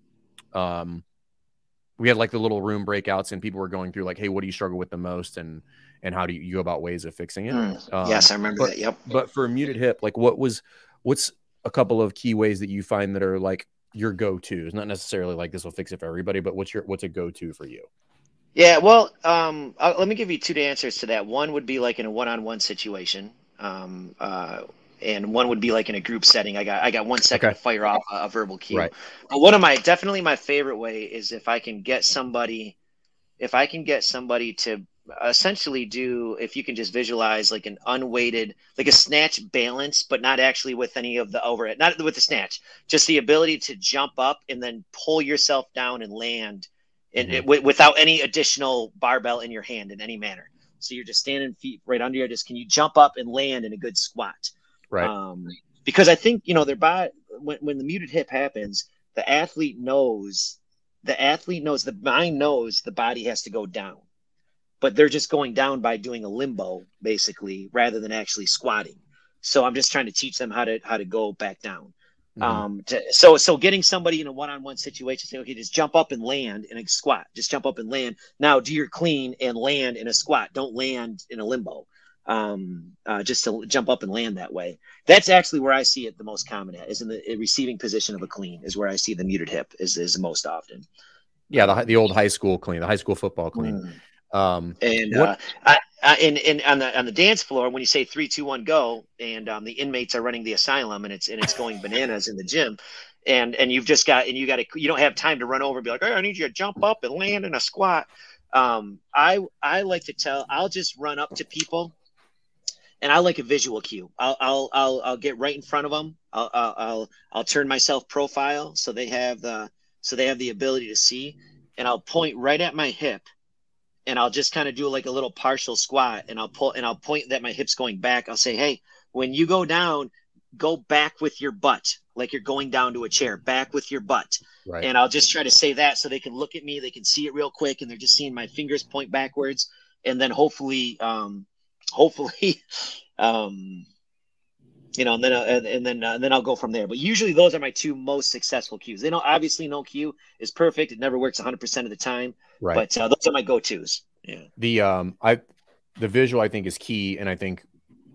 Um, we had like the little room breakouts, and people were going through like, "Hey, what do you struggle with the most?" and and how do you, you go about ways of fixing it? Mm, Um, yes, I remember but- that. Yep. But for a muted hip, like what was what's a couple of key ways that you find that are like your go-tos? Not necessarily like this will fix it for everybody, but what's your what's a go-to for you? Yeah, well, um, uh, let me give you two answers to that. One would be like in a one-on-one situation, um, uh, and one would be like in a group setting. I got I got one second Okay. to fire off a, a verbal cue. Right. But one of my definitely my favorite way is if I can get somebody, if I can get somebody to essentially do if you can just visualize like an unweighted like a snatch balance but not actually with any of the overhead not with the snatch just the ability to jump up and then pull yourself down and land and Mhm. it, wi- without any additional barbell in your hand in any manner so you're just standing feet right under you just can you jump up and land in a good squat Right. um, because I think you know their body when when the muted hip happens, the athlete knows the athlete knows the mind knows the body has to go down, but they're just going down by doing a limbo basically rather than actually squatting. So I'm just trying to teach them how to how to go back down. Mhm. Um, to, so so getting somebody in a one-on-one situation, say, okay, just jump up and land in a squat. Just jump up and land. Now do your clean and land in a squat. Don't land in a limbo. Um, uh, just to jump up and land that way. That's actually where I see it the most common at is in the receiving position of a clean is where I see the muted hip is is most often. yeah, the the old high school clean, the high school football clean. Mm. Um, And What- uh, I, I, and, and on the on the dance floor, when you say three, two, one, go, and um, the inmates are running the asylum, and it's and it's going bananas in the gym, and and you've just got and you got to you don't have time to run over and be like, oh, I need you to jump up and land in a squat. Um, I I like to tell. I'll just run up to people, and I like a visual cue. I'll I'll I'll, I'll get right in front of them. I'll, I'll I'll I'll turn myself profile so they have the so they have the ability to see, and I'll point right at my hip, and I'll just kind of do like a little partial squat, and I'll pull and I'll point that my hips going back. I'll say, hey, when you go down, go back with your butt like you're going down to a chair back with your butt Right. and i'll just try to say that so they can look at me they can see it real quick and they're just seeing my fingers point backwards and then hopefully um hopefully um you know and then uh, and, and then uh, and then i'll go from there. But usually those are my two most successful cues they don't obviously no cue is perfect. It never works 100% of the time right. but uh, those are my go-to's. Yeah. The um I the visual I think is key, and I think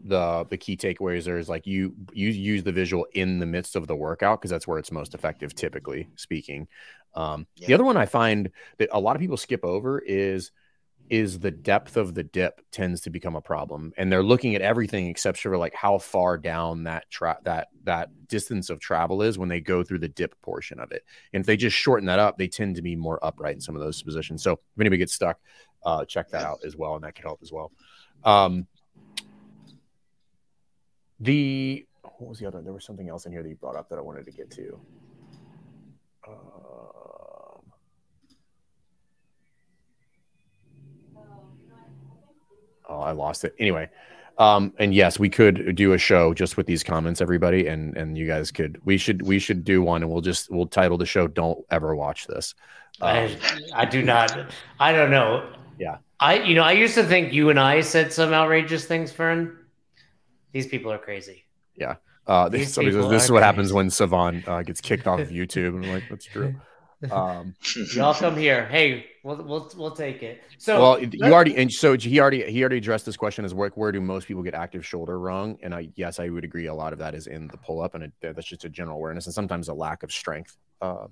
the the key takeaways there is like you you use the visual in the midst of the workout because that's where it's most effective, typically speaking. Um, The other one I find that a lot of people skip over is is the depth of the dip tends to become a problem, and they're looking at everything except for like how far down that tra- that that distance of travel is when they go through the dip portion of it. And if they just shorten that up, they tend to be more upright in some of those positions. So if anybody gets stuck, uh, check that out as well, and that could help as well. Um, the what was the other? There was something else in here that you brought up that I wanted to get to. Um, oh, I lost it. Anyway, um, and yes, we could do a show just with these comments, everybody, and and you guys could. We should we should do one, and we'll just we'll title the show "Don't Ever Watch This." Um, I, I do not. I don't know. Yeah. I you know I used to think you and I said some outrageous things, Fern. These people are crazy. Yeah. Uh, this, says, this is what happens when Sevan uh, gets kicked off of YouTube. And I'm like, that's true. Um, Y'all come here. Hey, we'll we'll we'll take it. So well, you already and so he already he already addressed this question as where where do most people get active shoulder wrong? And I yes, I would agree. A lot of that is in the pull up, and it, that's just a general awareness, and sometimes a lack of strength uh,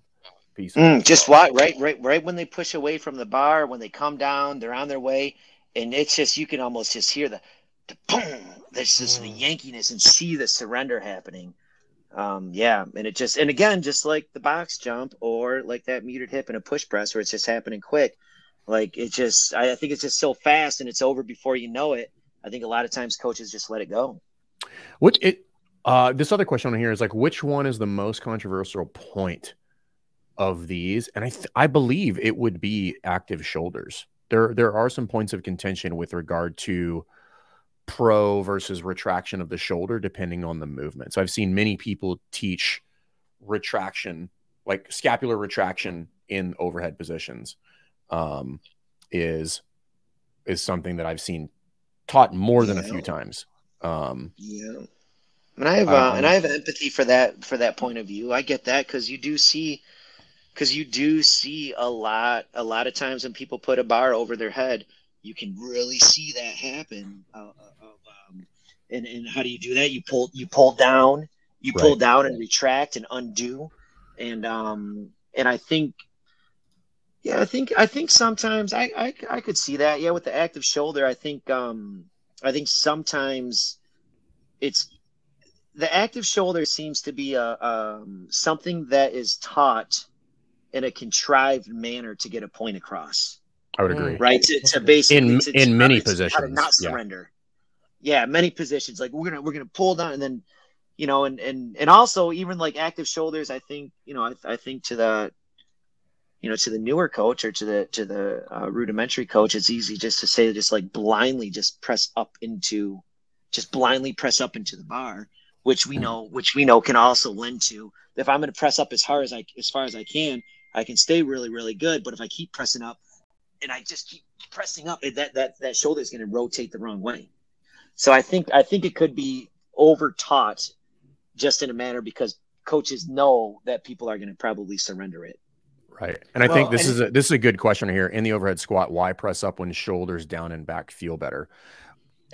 piece. Mm, just what right right right when they push away from the bar when they come down they're on their way and it's just you can almost just hear the, the boom there's just the Mm. yankiness and see the surrender happening um yeah and it just and again just like the box jump or like that muted hip and a push press where it's just happening quick like it just I, I think it's just so fast and it's over before you know it i think a lot of times coaches just let it go Which it uh this other question on here is like which one is the most controversial point of these? And I th- I believe it would be active shoulders. There there are some points of contention with regard to pro versus retraction of the shoulder depending on the movement. So I've seen many people teach retraction like scapular retraction in overhead positions um is is something that I've seen taught more than a few times. Um Yeah, and I have Um, uh, and I have empathy for that for that point of view. I get that because you do see because you do see a lot a lot of times when people put a bar over their head, you can really see that happen. Uh, um, and and how do you do that? You pull you pull down, you pull Right. down and retract and undo, and um and I think. Yeah, I think I think sometimes I, I I could see that. Yeah, with the active shoulder, I think um I think sometimes it's the active shoulder seems to be a um, something that is taught in a contrived manner to get a point across, I would Mm. agree. right? To, to basically In- to, in to many how to- how to positions, not yeah. surrender. Yeah. many positions. Like we're gonna we're gonna pull down and then you know and and and also even like active shoulders. I think you know I, I think to the you know to the newer coach or to the to the uh, rudimentary coach, it's easy just to say just like blindly just press up into just blindly press up into the bar which we know which we know can also lend to if i'm to press up as hard as i as far as i can i can stay really really good but if i keep pressing up and i just keep pressing up that that that shoulder is going to rotate the wrong way so i think i think it could be over taught just in a manner because coaches know that people are going to probably surrender it Right. And I Well, think this is a, this is a good question here in the overhead squat. Why press up when shoulders down and back feel better?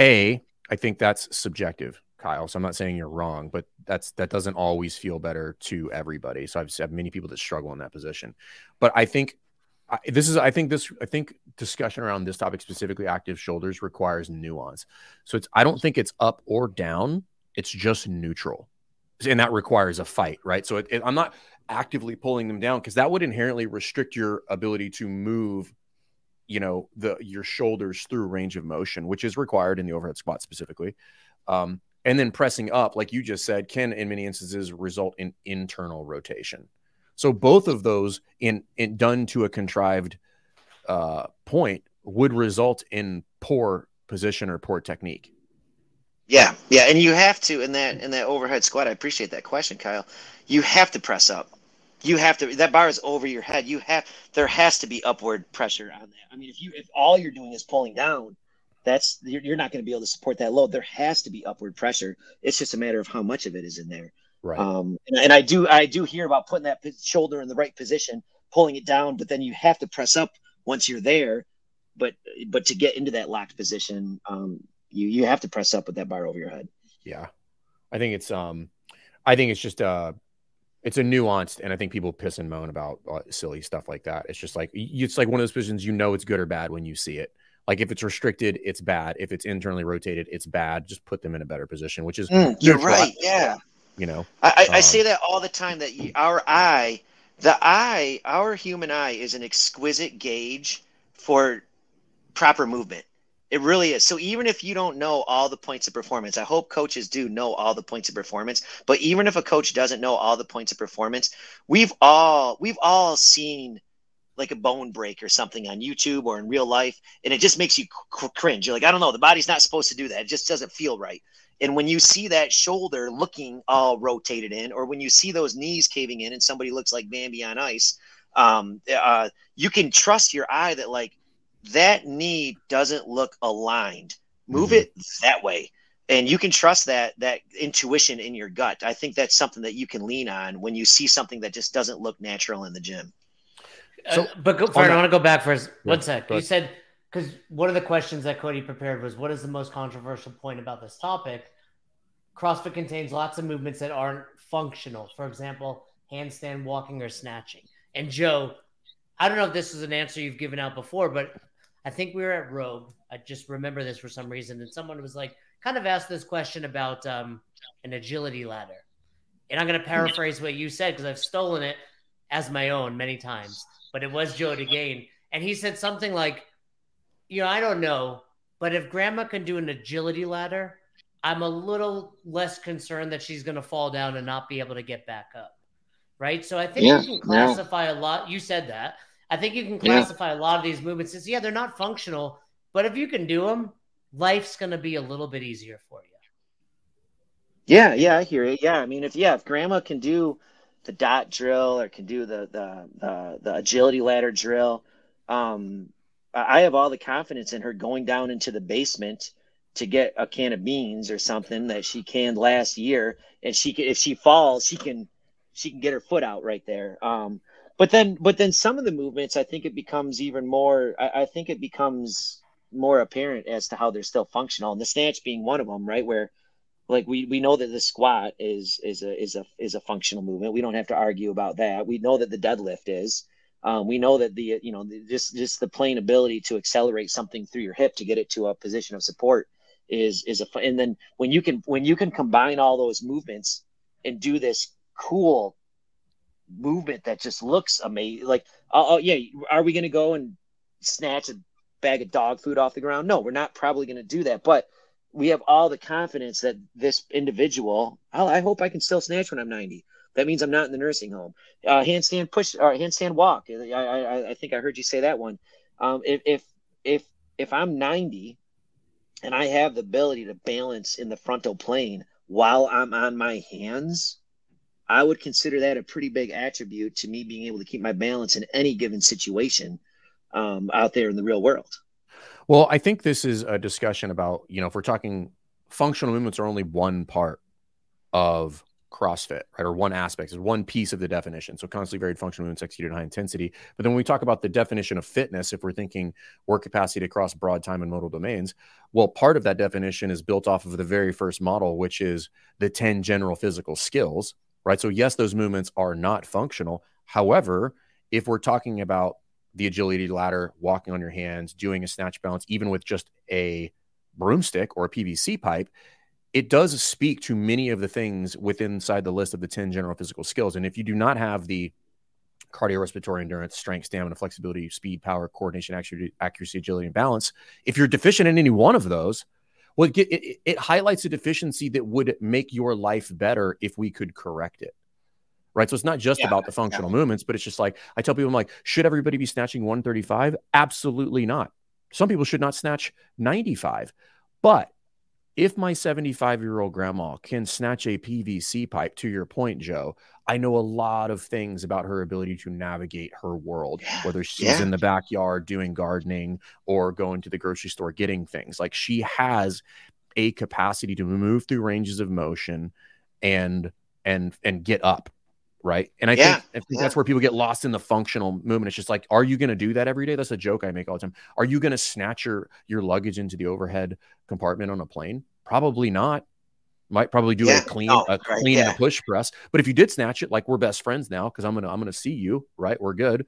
A, I think that's subjective, Kyle. So I'm not saying you're wrong, but that's that doesn't always feel better to everybody. So I've had many people that struggle in that position. But I think I, this is I think this I think discussion around this topic specifically active shoulders requires nuance. So it's I don't think it's up or down. It's just neutral. And that requires a fight, right? So it, it, I'm not actively pulling them down because that would inherently restrict your ability to move you know the your shoulders through range of motion, which is required in the overhead squat specifically. Um, and then pressing up, like you just said, can in many instances result in internal rotation. So both of those in, in done to a contrived uh, point would result in poor position or poor technique. Yeah, yeah, and you have to in that in that overhead squat. I appreciate that question, Kyle. You have to press up. You have to. That bar is over your head. You have. There has to be upward pressure on that. I mean, if you if all you're doing is pulling down, that's you're, you're not going to be able to support that load. There has to be upward pressure. It's just a matter of how much of it is in there. Right. Um, and, and I do I do hear about putting that shoulder in the right position, pulling it down, but then you have to press up once you're there. But but to get into that locked position, um, you you have to press up with that bar over your head. Yeah, I think it's um, I think it's just uh, it's a nuanced, and I think people piss and moan about uh, silly stuff like that. It's just like it's like one of those positions you know it's good or bad when you see it. Like if it's restricted, it's bad. If it's internally rotated, it's bad. Just put them in a better position, which is mm, you're right. Yeah, you know, I, I, um, say that all the time. That our eye, the eye, our human eye is an exquisite gauge for proper movement. It really is. So even if you don't know all the points of performance, I hope coaches do know all the points of performance. But even if a coach doesn't know all the points of performance, we've all we've all seen like a bone break or something on YouTube or in real life, and it just makes you cringe. You're like, I don't know, the body's not supposed to do that. It just doesn't feel right. And when you see that shoulder looking all rotated in, or when you see those knees caving in, and somebody looks like Bambi on ice, um, uh, you can trust your eye that like that knee doesn't look aligned. Move mm-hmm. it that way and you can trust that that intuition in your gut i think that's something that you can lean on when you see something that just doesn't look natural in the gym so, uh, but go, Fern, I want to go back for yeah, one sec. You said because one of the questions that Cody prepared was, "What is the most controversial point about this topic?" CrossFit contains lots of movements that aren't functional. For example, handstand walking or snatching. And Joe, I don't know if this is an answer you've given out before, but I think we were at Rogue. I just remember this for some reason, and someone was like, kind of asked this question about um, an agility ladder. And I'm going to paraphrase what you said because I've stolen it as my own many times but it was Joe DeGain. And he said something like, you know, I don't know, but if grandma can do an agility ladder, I'm a little less concerned that she's going to fall down and not be able to get back up. Right. So I think yeah, you can classify yeah. a lot. You said that. I think you can classify yeah. a lot of these movements as, yeah, they're not functional, but if you can do them, life's going to be a little bit easier for you. Yeah. Yeah. I hear it. Yeah. I mean, if, yeah, if grandma can do, the dot drill or can do the the the, the agility ladder drill. Um, I have all the confidence in her going down into the basement to get a can of beans or something that she canned last year, and she can if she falls, she can she can get her foot out right there. Um, but then but then some of the movements, I think it becomes even more. I, I think it becomes more apparent as to how they're still functional, and the snatch being one of them, right where like we we know that the squat is is a is a is a functional movement. We don't have to argue about that. We know that the deadlift is. Um, we know that the you know just just the plain ability to accelerate something through your hip to get it to a position of support is is a and then when you can when you can combine all those movements and do this cool movement that just looks amazing like oh, oh yeah are we going to go and snatch a bag of dog food off the ground no we're not probably going to do that but we have all the confidence that this individual, I'll, i hope I can still snatch when I'm 90. That means I'm not in the nursing home. Uh, handstand push or handstand walk. I, I, I think I heard you say that one. Um, if, if, if, if I'm 90 and I have the ability to balance in the frontal plane while I'm on my hands, I would consider that a pretty big attribute to me being able to keep my balance in any given situation um, out there in the real world. Well, I think this is a discussion about, you know, if we're talking functional movements are only one part of CrossFit, right? Or one aspect is one piece of the definition. So constantly varied functional movements executed at high intensity. But then when we talk about the definition of fitness, if we're thinking work capacity across broad time and modal domains, well, part of that definition is built off of the very first model, which is the 10 general physical skills, right? So yes, those movements are not functional. However, if we're talking about the agility ladder, walking on your hands, doing a snatch balance, even with just a broomstick or a PVC pipe, it does speak to many of the things within inside the list of the 10 general physical skills. And if you do not have the cardiorespiratory endurance, strength, stamina, flexibility, speed, power, coordination, accuracy, agility, and balance. If you're deficient in any one of those, well, it, it, it highlights a deficiency that would make your life better if we could correct it right? So it's not just yeah, about the functional yeah. movements, but it's just like I tell people, I'm like, should everybody be snatching 135? Absolutely not. Some people should not snatch 95. But if my 75 year old grandma can snatch a PVC pipe, to your point, Joe, I know a lot of things about her ability to navigate her world, whether she's yeah. in the backyard doing gardening or going to the grocery store getting things. Like she has a capacity to move through ranges of motion and and and get up right? And I yeah, think, I think yeah. that's where people get lost in the functional movement. It's just like, are you going to do that every day? That's a joke I make all the time. Are you going to snatch your your luggage into the overhead compartment on a plane? Probably not. Might probably do yeah, a clean, no, a clean right, and a push press. But if you did snatch it, like we're best friends now, because I'm gonna I'm gonna see you, right? We're good.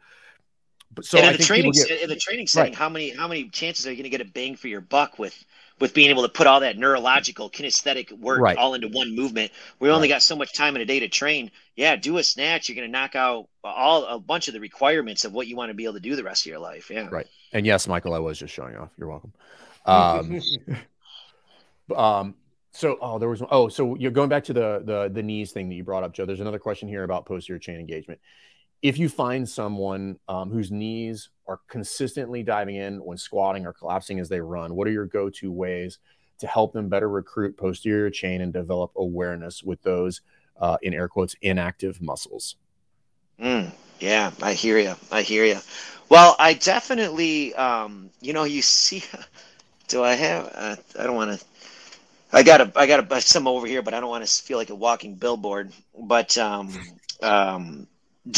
But so and in the training get, in the training setting, right. how many how many chances are you going to get a bang for your buck with with being able to put all that neurological kinesthetic work right. all into one movement? We only right. got so much time in a day to train. Yeah, do a snatch. You're going to knock out all a bunch of the requirements of what you want to be able to do the rest of your life. Yeah, right. And yes, Michael, I was just showing off. You're welcome. Um, um, so oh, there was oh, so you're going back to the the the knees thing that you brought up, Joe. There's another question here about posterior chain engagement if you find someone um, whose knees are consistently diving in when squatting or collapsing as they run, what are your go to ways to help them better recruit posterior chain and develop awareness with those, uh, in air quotes, inactive muscles? Mm, yeah, I hear you. I hear you. Well, I definitely, um, you know, you see, do I have, uh, I don't want to. I got a, I got a, some over here, but I don't want to feel like a walking billboard. But um, um,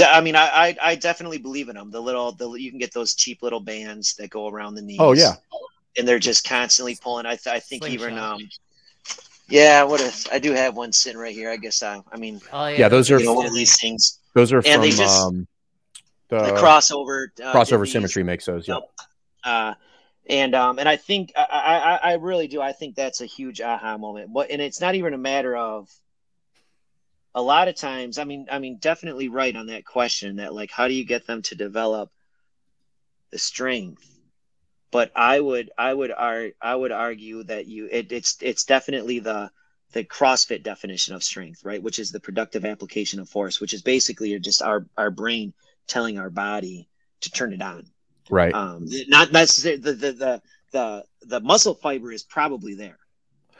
I mean, I, I, I definitely believe in them. The little, the you can get those cheap little bands that go around the knees. Oh yeah, and they're just constantly pulling. I, th- I think Sling even shot. um, yeah. What if I do have one sitting right here? I guess I, I mean, oh, yeah. yeah, those are you know, one of these things. Those are and from just, um, the, the crossover uh, crossover symmetry makes those. Yeah. Uh, and um, and I think I, I, I really do. I think that's a huge aha moment. What, and it's not even a matter of a lot of times, I mean, I mean, definitely right on that question that like, how do you get them to develop the strength? But I would, I would, ar- I would argue that you, it, it's, it's definitely the, the CrossFit definition of strength, right? Which is the productive application of force, which is basically just our, our brain telling our body to turn it on. Right. Um, not necessarily the, the, the, the, the muscle fiber is probably there.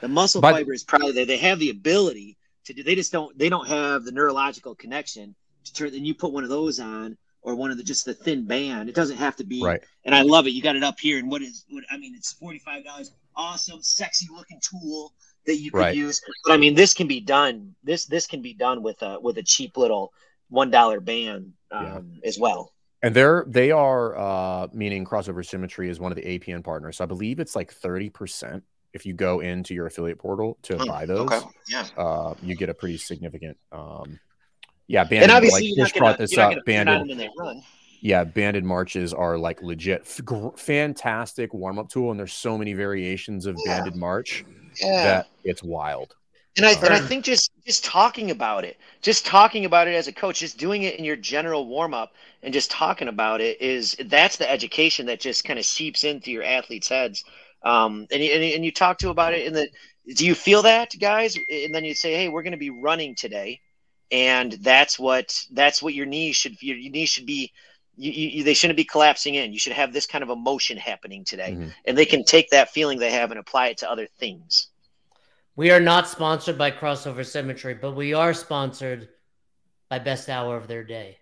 The muscle but, fiber is probably there. They have the ability to do. They just don't. They don't have the neurological connection to turn. Then you put one of those on, or one of the just the thin band. It doesn't have to be. Right. And I love it. You got it up here. And what is what? I mean, it's forty five dollars. Awesome, sexy looking tool that you could right. use. But I mean, this can be done. This this can be done with a with a cheap little one dollar band um, yeah. as well. And they're they are uh, meaning crossover symmetry is one of the APN partners. So I believe it's like thirty percent if you go into your affiliate portal to mm, buy those, okay. yeah. uh, you get a pretty significant. Um, yeah, banded, and obviously like, brought this up. Banded, yeah, banded marches are like legit, f- fantastic warm up tool, and there's so many variations of yeah. banded march yeah. that it's wild. And I, and I um, think just just talking about it, just talking about it as a coach, just doing it in your general warm up, and just talking about it is that's the education that just kind of seeps into your athletes' heads um, and, and, and you talk to about it in the, do you feel that guys? And then you say, Hey, we're going to be running today. And that's what, that's what your knees should, your, your knees should be, you, you, they shouldn't be collapsing in. You should have this kind of emotion happening today. Mm-hmm. And they can take that feeling they have and apply it to other things. We are not sponsored by Crossover Symmetry, but we are sponsored by Best Hour of Their Day.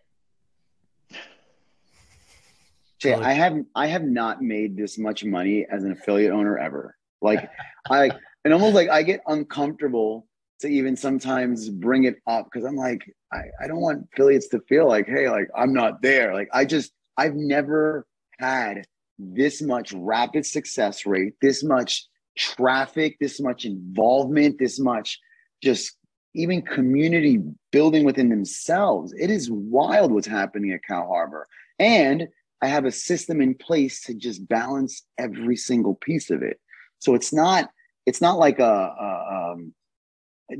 Jay, I haven't I have not made this much money as an affiliate owner ever. Like I and almost like I get uncomfortable to even sometimes bring it up because I'm like, I, I don't want affiliates to feel like, hey, like I'm not there. Like I just I've never had this much rapid success rate, this much traffic, this much involvement, this much just even community building within themselves. It is wild what's happening at Cal Harbor. And I have a system in place to just balance every single piece of it. So it's not it's not like a, a um,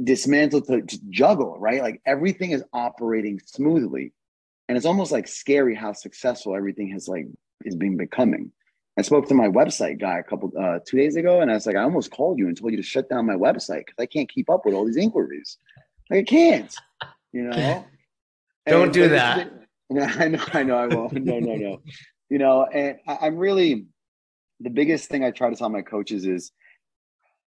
dismantle to, to juggle, right? Like everything is operating smoothly. and it's almost like scary how successful everything has like is being becoming. I spoke to my website guy a couple uh, two days ago, and I was like, I almost called you and told you to shut down my website because I can't keep up with all these inquiries. Like I can't, you know. Don't do that. Yeah, I know, I know, I won't. no, no, no. You know, and I, I'm really the biggest thing I try to tell my coaches is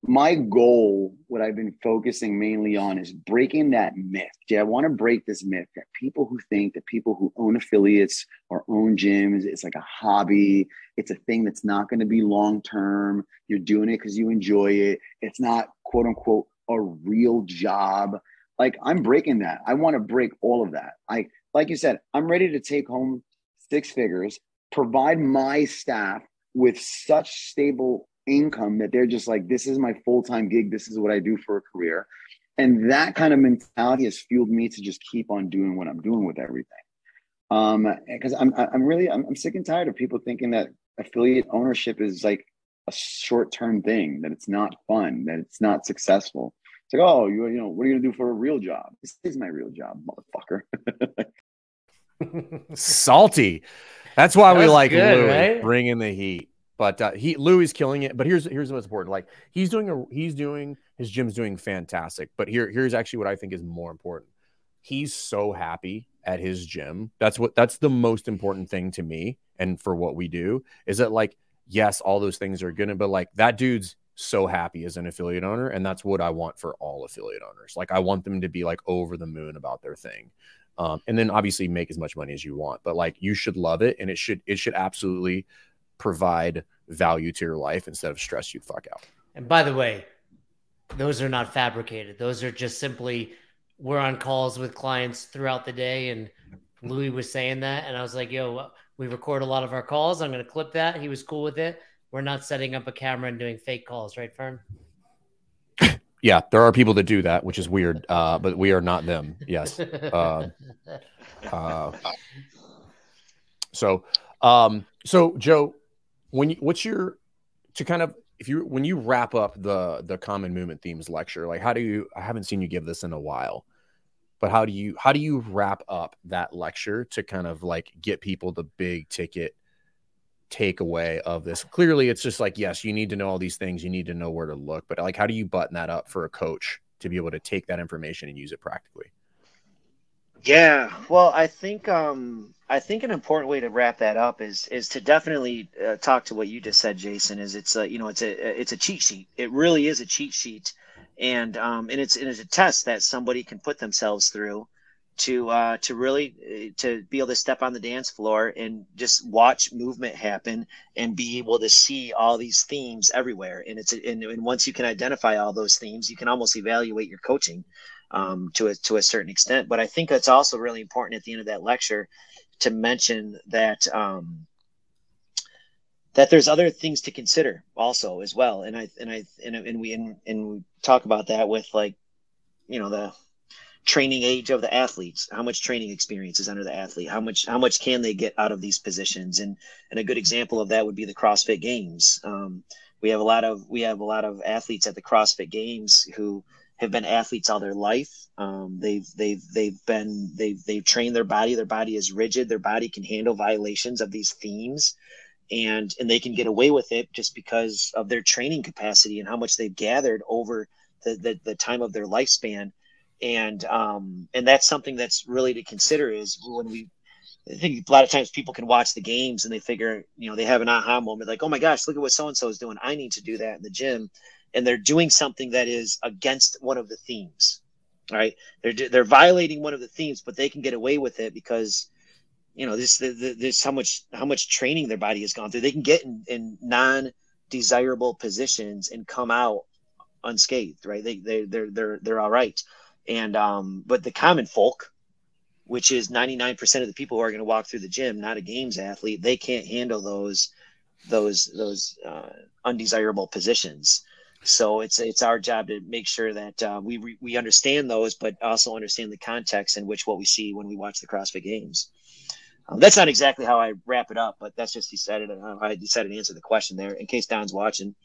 my goal, what I've been focusing mainly on is breaking that myth. Yeah, I want to break this myth that people who think that people who own affiliates or own gyms, it's like a hobby, it's a thing that's not going to be long term. You're doing it because you enjoy it. It's not quote unquote a real job. Like I'm breaking that. I want to break all of that. I like you said, I'm ready to take home six figures, provide my staff with such stable income that they're just like, this is my full time gig. This is what I do for a career. And that kind of mentality has fueled me to just keep on doing what I'm doing with everything. Um, because I'm, I'm really, I'm, I'm sick and tired of people thinking that affiliate ownership is like a short term thing, that it's not fun, that it's not successful. It's like, oh, you, you know, what are you gonna do for a real job? This is my real job, motherfucker. Salty. That's why That's we like good, Louis right? bringing the heat. But uh, he Louis killing it. But here's here's what's important. Like he's doing a he's doing his gym's doing fantastic. But here here's actually what I think is more important. He's so happy at his gym. That's what that's the most important thing to me and for what we do is that like yes, all those things are good, but like that dude's so happy as an affiliate owner, and that's what I want for all affiliate owners. Like I want them to be like over the moon about their thing. Um, and then obviously make as much money as you want, but like you should love it, and it should it should absolutely provide value to your life instead of stress you fuck out. And by the way, those are not fabricated. Those are just simply we're on calls with clients throughout the day, and Louis was saying that, and I was like, "Yo, we record a lot of our calls. I'm going to clip that." He was cool with it. We're not setting up a camera and doing fake calls, right, Fern? Yeah, there are people that do that, which is weird, uh, but we are not them. Yes. Uh, uh, so, um, so Joe, when you, what's your to kind of if you when you wrap up the the common movement themes lecture, like how do you? I haven't seen you give this in a while, but how do you how do you wrap up that lecture to kind of like get people the big ticket takeaway of this? Clearly, it's just like yes, you need to know all these things, you need to know where to look, but like how do you button that up for a coach to be able to take that information and use it practically? Yeah, well, I think um, I think an important way to wrap that up is is to definitely uh, talk to what you just said, Jason. Is it's a you know it's a it's a cheat sheet. It really is a cheat sheet, and um, and it's it is a test that somebody can put themselves through to uh, to really uh, to be able to step on the dance floor and just watch movement happen and be able to see all these themes everywhere. And it's and, and once you can identify all those themes, you can almost evaluate your coaching um, to a to a certain extent. But I think it's also really important at the end of that lecture to mention that um, that there's other things to consider also as well. And I and I and, and we and, and we talk about that with like you know the training age of the athletes how much training experience is under the athlete how much how much can they get out of these positions and and a good example of that would be the crossfit games um, we have a lot of we have a lot of athletes at the crossfit games who have been athletes all their life. Um, they've they've they've been they've they've trained their body. Their body is rigid. Their body can handle violations of these themes, and and they can get away with it just because of their training capacity and how much they've gathered over the the, the time of their lifespan. And um and that's something that's really to consider is when we I think a lot of times people can watch the games and they figure, you know, they have an aha moment like, oh my gosh, look at what so and so is doing. I need to do that in the gym. And they're doing something that is against one of the themes right? They're they're violating one of the themes but they can get away with it because you know this this how much how much training their body has gone through. They can get in, in non desirable positions and come out unscathed right? They, they they're they're they're all right and um but the common folk which is 99% of the people who are going to walk through the gym not a games athlete they can't handle those those those uh, undesirable positions so it's it's our job to make sure that uh, we we understand those, but also understand the context in which what we see when we watch the CrossFit Games. Um, that's not exactly how I wrap it up, but that's just he decided how I decided to answer the question there. In case Don's watching,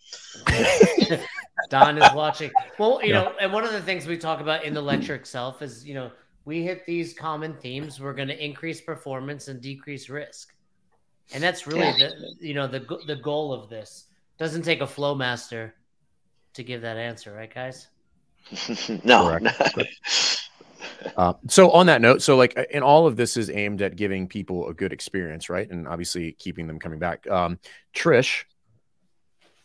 Don is watching. Well, you yeah. know, and one of the things we talk about in the lecture itself is you know we hit these common themes, we're going to increase performance and decrease risk. And that's really yeah. the you know the the goal of this. Doesn't take a flow master to give that answer, right, guys? no. Uh, so on that note, so like, and all of this is aimed at giving people a good experience, right? And obviously keeping them coming back. Um, Trish,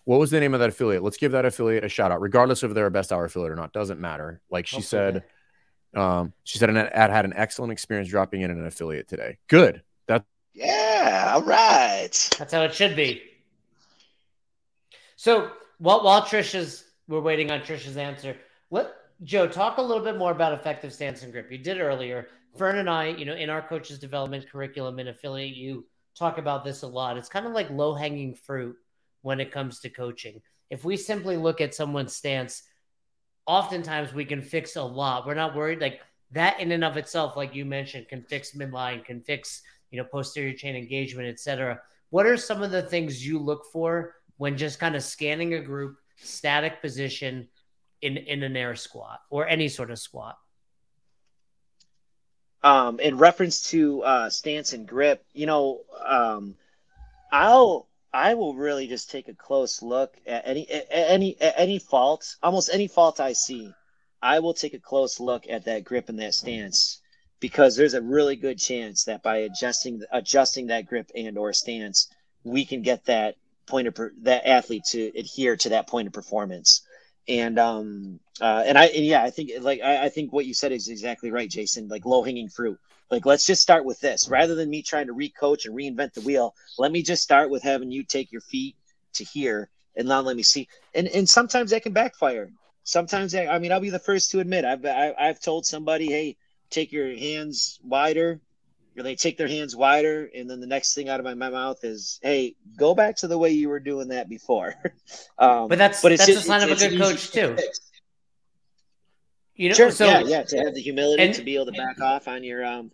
what was the name of that affiliate? Let's give that affiliate a shout out, regardless of they're a best hour affiliate or not. Doesn't matter. Like she okay. said, um, she said an ad had an excellent experience dropping in an affiliate today. Good. That. Yeah. All right. That's how it should be. So while while Trisha's we're waiting on Trish's answer, let Joe talk a little bit more about effective stance and grip. You did earlier. Fern and I, you know, in our coaches development curriculum and affiliate, you talk about this a lot. It's kind of like low hanging fruit when it comes to coaching. If we simply look at someone's stance, oftentimes we can fix a lot. We're not worried like that in and of itself, like you mentioned, can fix midline, can fix you know posterior chain engagement, etc. What are some of the things you look for when just kind of scanning a group, static position in in an air squat or any sort of squat? Um, in reference to uh, stance and grip, you know, um, I'll I will really just take a close look at any at any at any fault, almost any fault I see. I will take a close look at that grip and that stance because there's a really good chance that by adjusting adjusting that grip and or stance, we can get that point of per, that athlete to adhere to that point of performance. And um uh, and I and yeah, I think like I, I think what you said is exactly right, Jason. Like low hanging fruit. Like let's just start with this rather than me trying to recoach and reinvent the wheel. Let me just start with having you take your feet to here and now let me see. And and sometimes that can backfire. Sometimes I, I mean I'll be the first to admit I've I, have i have told somebody, hey, take your hands wider or they take their hands wider and then the next thing out of my, my mouth is hey go back to the way you were doing that before. Um, but that's but it's that's just, a sign of a good coach too. you know sure, so yeah yeah to have the humility and, to be able to back off on your um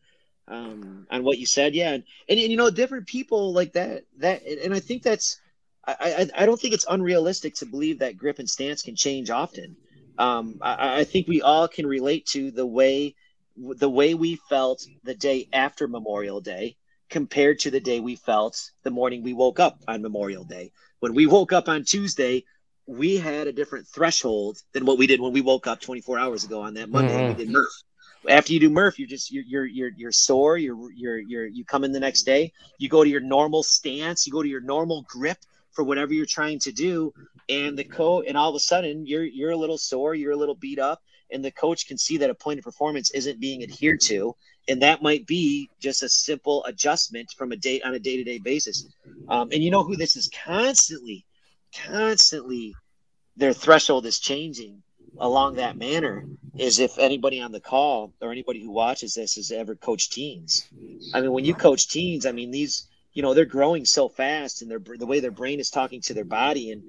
um on what you said yeah and, and, and you know different people like that that and i think that's I, I, I don't think it's unrealistic to believe that grip and stance can change often. Um, I, I think we all can relate to the way the way we felt the day after Memorial Day compared to the day we felt the morning we woke up on Memorial Day. When we woke up on Tuesday, we had a different threshold than what we did when we woke up 24 hours ago on that Monday. Mm-hmm. We did Murph. After you do Murph, you're just you're you're you're, you're sore. You're you're you're you come in the next day. You go to your normal stance. You go to your normal grip for whatever you're trying to do, and the coach and all of a sudden you're you're a little sore. You're a little beat up, and the coach can see that a point of performance isn't being adhered to and that might be just a simple adjustment from a date on a day-to-day basis. Um, and you know who this is constantly constantly their threshold is changing along that manner is if anybody on the call or anybody who watches this has ever coached teens. I mean when you coach teens i mean these you know they're growing so fast and their the way their brain is talking to their body and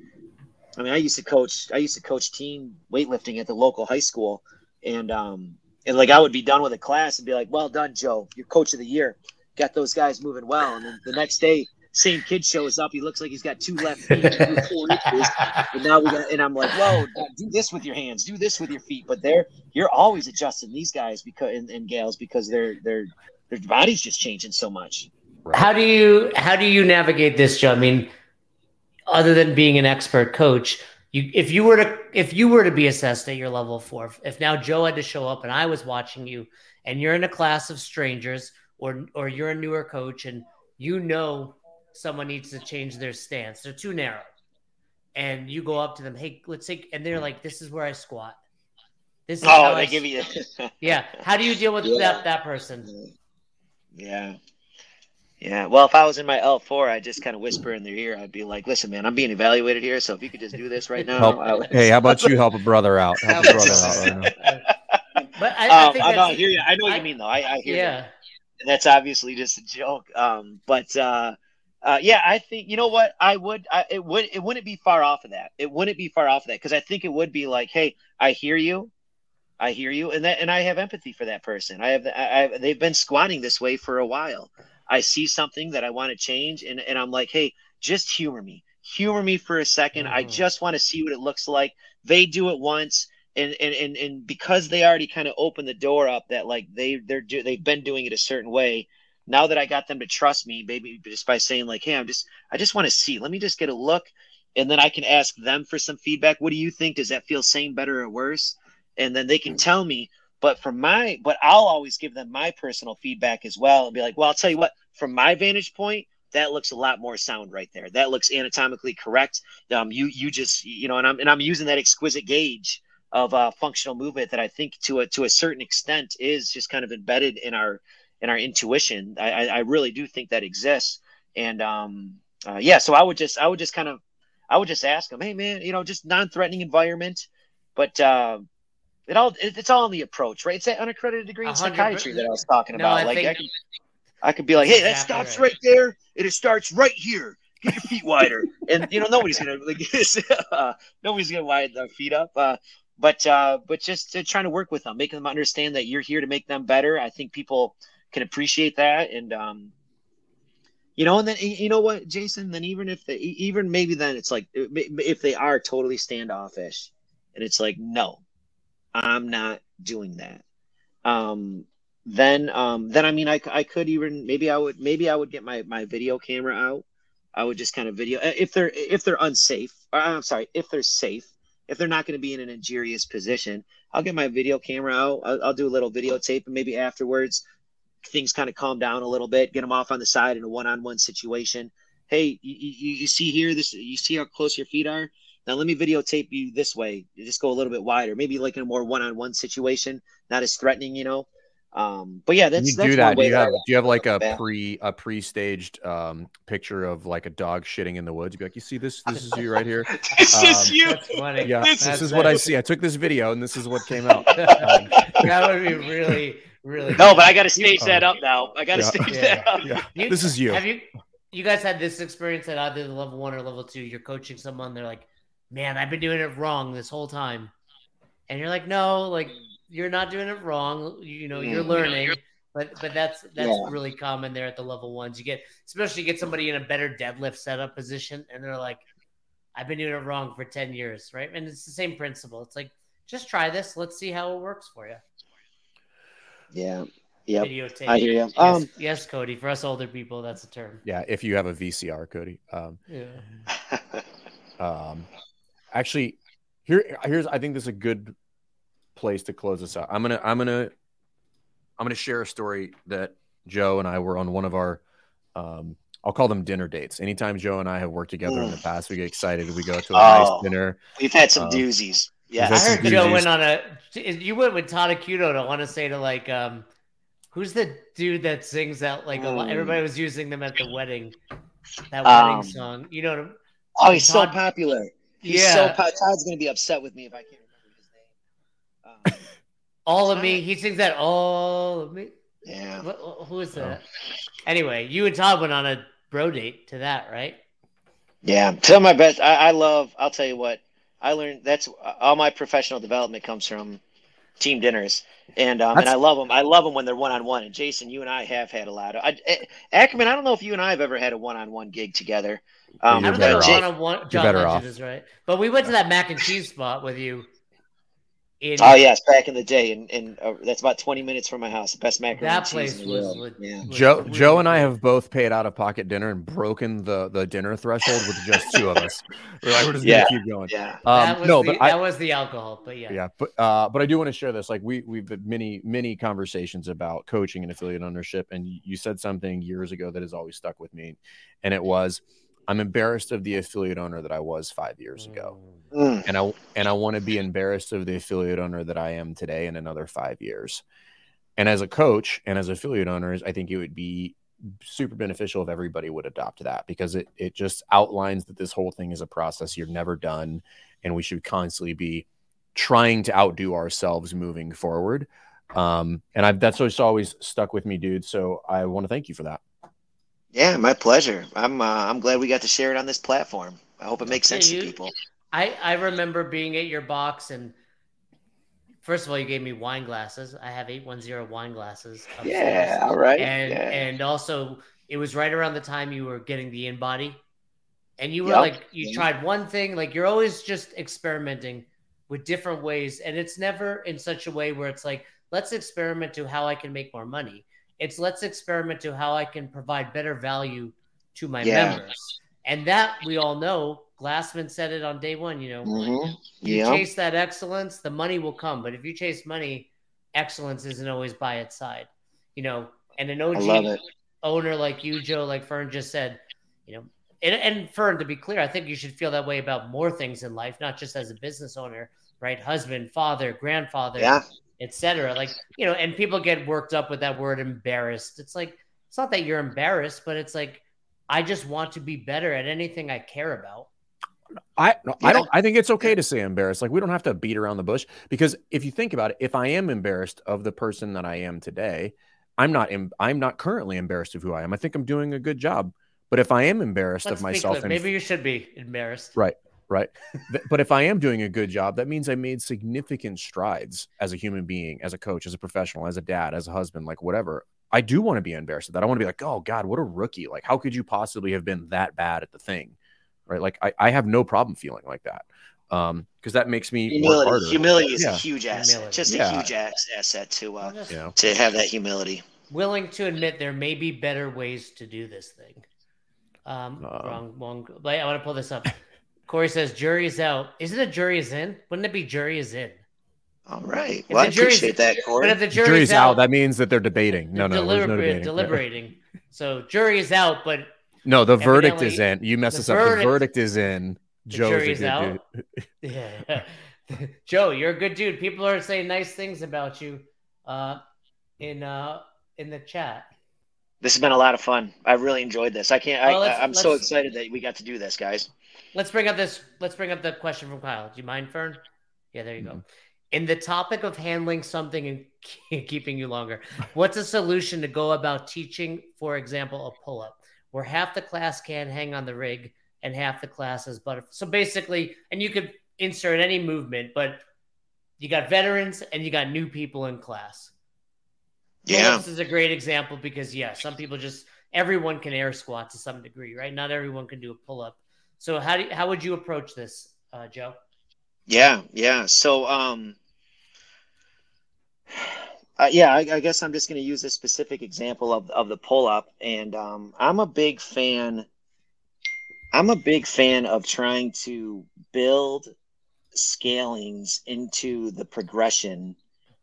I mean, I used to coach. I used to coach team weightlifting at the local high school, and um, and like I would be done with a class and be like, "Well done, Joe. You're coach of the year. Got those guys moving well." And then the next day, same kid shows up. He looks like he's got two left feet, and inches. And now we got, and I'm like, "Whoa, do this with your hands. Do this with your feet." But they're you're always adjusting these guys because and, and gals because their their their body's just changing so much. How do you how do you navigate this, Joe? I mean other than being an expert coach, you if you were to if you were to be assessed at your level four, if now Joe had to show up and I was watching you and you're in a class of strangers or or you're a newer coach and you know someone needs to change their stance, they're too narrow. And you go up to them, hey, let's take and they're like, This is where I squat. This is oh, they I, give you Yeah. How do you deal with yeah. that that person? Yeah. Yeah, well, if I was in my L4, I'd just kind of whisper in their ear. I'd be like, "Listen, man, I'm being evaluated here, so if you could just do this right now." Help, hey, how about you help a brother out? Help a brother out right now. But I, I, um, I, know, I hear you. I know what I, you mean, though. I, I hear yeah. You. That's obviously just a joke. Um, but uh, uh, yeah, I think you know what I would. I, it would. It wouldn't be far off of that. It wouldn't be far off of that because I think it would be like, "Hey, I hear you. I hear you," and that, and I have empathy for that person. I have. I, I they've been squatting this way for a while. I see something that I want to change, and, and I'm like, hey, just humor me. Humor me for a 2nd mm-hmm. I just want to see what it looks like. They do it once. and and and, and because they already kind of opened the door up that like they they're do, they've been doing it a certain way now that i got them to trust me maybe just by saying like hey i'm just i just want to see let me just get a look and then i can ask them for some feedback what do you think does that feel same better or worse and then they can tell me but from my but i'll always give them my personal feedback as well and be like well i'll tell you what from my vantage point that looks a lot more sound right there that looks anatomically correct um you you just you know and i'm and i'm using that exquisite gauge of uh, functional movement that I think to a to a certain extent is just kind of embedded in our in our intuition. I, I really do think that exists, and um, uh, yeah. So I would just I would just kind of I would just ask them, hey man, you know, just non-threatening environment, but uh, it all it, it's all in the approach, right? It's that unaccredited degree in psychiatry that I was talking No, about. I like think- I could, I could be like, hey, that stops right. there, and it starts right here. Get your feet wider, and you know nobody's gonna like uh, nobody's gonna widen their feet up. Uh, but uh, but just uh, trying to work with them, making them understand that you're here to make them better. I think people can appreciate that, and um, you know, and then you know what, Jason. Then even if they, even maybe then it's like if they are totally standoffish, and it's like, no, I'm not doing that. Um, then um, then I mean, I, I could even maybe I would maybe I would get my my video camera out. I would just kind of video if they're if they're unsafe. Or, I'm sorry, if they're safe if they're not going to be in an injurious position, I'll get my video camera out. I'll, I'll do a little videotape, and maybe afterwards, things kind of calm down a little bit. Get them off on the side in a one-on-one situation. Hey, you, you, you see here this? You see how close your feet are? Now let me videotape you this way. You just go a little bit wider, maybe like in a more one-on-one situation, not as threatening, you know. Um, but yeah, that's you that's do that. Do you have I- do you have like a Yeah. pre a pre staged um, picture of like a dog shitting in the woods? You'd be like, you see this? This is you right here. this is Um, you. That's funny. Yeah, This this That's is what I see. I took this video and this is what came out. Um, that would be really, really. No, but I got to stage Oh. that up now. I got to Yeah. stage Yeah. that up. yeah, You- this is you. Have you you guys had this experience at either the level one or level two? You're coaching someone, they're like, "Man, I've been doing it wrong this whole time," and you're like, "No, like you're not doing it wrong. You know, you're Mm. learning." But but that's that's Yeah. really common there at the level ones. You get especially you get somebody in a better deadlift setup position, and they're like, "I've been doing it wrong for ten years," right? And it's the same principle. It's like just try this. Let's see how it works for you. Yeah. Yep. Videotape. I hear you. Yes, Um, yes, Cody. For us older people, that's a term. yeah, if you have a VCR, Cody. Um, Yeah. um, actually, here here's I think this is a good place to close this out. I'm gonna I'm gonna I'm gonna share a story that Joe and I were on one of our um, I'll call them dinner dates. Anytime Joe and I have worked together in the past, we get excited. We go to a Oh. nice dinner. We've had some Um, doozies. Yeah. I some heard Joe went on a. You went with Todd Acuto to want to say to like, um, who's the dude that sings that like a? Mm. Everybody was using them at the wedding. That Um, wedding song, you know. what I'm- Oh, he's so popular. He's so Yeah, po- Todd's gonna be upset with me if I can't remember his name. Um, all of me. He sings that all of me. yeah. What, who is Oh. that? Anyway, you and Todd went on a bro date to that, right? Yeah. Some of my best. I, I love. I'll tell you what. I learned. That's all my professional development comes from team dinners, and um, and I love them. I love them when they're one on one. And Jason, you and I have had a lot of. I, eh, Ackerman, I don't know if you and I have ever had a one on one gig together. Um, I You're don't think better Jay- one on one. You're John better off. is right, but we went to that mac and cheese spot with you. In Oh yes, back in the day, and and uh, that's about twenty minutes from my house. The best macaroni That and cheese place in the was world. Yeah. was Joe really Joe and I have both paid out of pocket dinner and broken the the dinner threshold with just two of us. We're like, we're just Yeah. gonna keep going. Yeah. that Um, was no, the, but I, that was the alcohol, but yeah. yeah but uh but i do want to share this like we we've had many many conversations about coaching and affiliate ownership and you- you said something years ago that has always stuck with me and it was i'm embarrassed of the affiliate owner that i was five years ago. Mm. and i and i want to be embarrassed of the affiliate owner that i am today in another five years. And as a coach and as affiliate owners i think it would be super beneficial if everybody would adopt that because it it just outlines that this whole thing is a process you're never done and we should constantly be trying to outdo ourselves moving forward. Um and i've that's what's always stuck with me dude. So i want to thank you for that Yeah, my pleasure. I'm uh, I'm glad we got to share it on this platform. I hope it makes Yeah, sense you- to people. I, I remember being at your box and first of all you gave me wine glasses. I have eight one zero wine glasses. upstairs. Yeah, all right. And yeah. and also it was right around the time you were getting the InBody. And you were Yep. like you Yeah. tried one thing, like you're always just experimenting with different ways. And it's never in such a way where it's like, let's experiment to how I can make more money. It's let's experiment to how I can provide better value to my yeah. members. And that we all know, Glassman said it on day one, you know, mm-hmm. you chase that excellence, the money will come. But if you chase money, excellence isn't always by its side, you know, and an OG owner like you, Joe, like Fern just said, you know, and, and Fern, to be clear, I think you should feel that way about more things in life, not just as a business owner, right? Husband, father, grandfather, yeah. Etc. Like, you know, and people get worked up with that word embarrassed. It's like, it's not that you're embarrassed, but it's like, I just want to be better at anything I care about. I no, yeah. I don't I think it's okay to say embarrassed. Like we don't have to beat around the bush because if you think about it, if I am embarrassed of the person that I am today, I'm not I'm not currently embarrassed of who I am. I think I'm doing a good job. But if I am embarrassed Let's of myself, and, maybe you should be embarrassed. Right, right. but if I am doing a good job, that means I made significant strides as a human being, as a coach, as a professional, as a dad, as a husband, like whatever. I do want to be embarrassed at that. I want to be like, oh God, what a rookie. Like, how could you possibly have been that bad at the thing? Right. Like I, I have no problem feeling like that. Um, because that makes me humility. Humility is yeah. a huge asset. Humility. Just yeah. a huge asset to uh yeah. to have that humility. Willing to admit there may be better ways to do this thing. Um, uh, wrong, wrong. But I want to pull this up. Corey says jury is out. Is it a jury is in? Wouldn't it be jury is in? All right. Well, I appreciate that, Corey. But if the jury's, jury's out, out, that means that they're debating. No, no, deliber- no debating. deliberating. so jury is out, but no, the verdict is in. You messed us up. The verdict is in. Joe's a good out. yeah. Joe, you're a good dude. People are saying nice things about you uh, in uh, in the chat. This has been a lot of fun. I really enjoyed this. I can't. Well, I, am so excited that we got to do this, guys. Let's bring up this. Let's bring up the question from Kyle. Do you mind, Fern? Yeah, there you mm-hmm. go. In the topic of handling something and keeping you longer, what's a solution to go about teaching, for example, a pull up where half the class can hang on the rig and half the class is butterfly? So basically, and you could insert any movement, but you got veterans and you got new people in class. Yeah. This is a great example because yeah, some people just everyone can air squat to some degree, right? Not everyone can do a pull up. So how do how would you approach this, uh, Joe? Yeah, yeah. So um uh, yeah, I, I, guess I'm just going to use a specific example of of the pull up, and um, I'm a big fan. I'm a big fan of trying to build scalings into the progression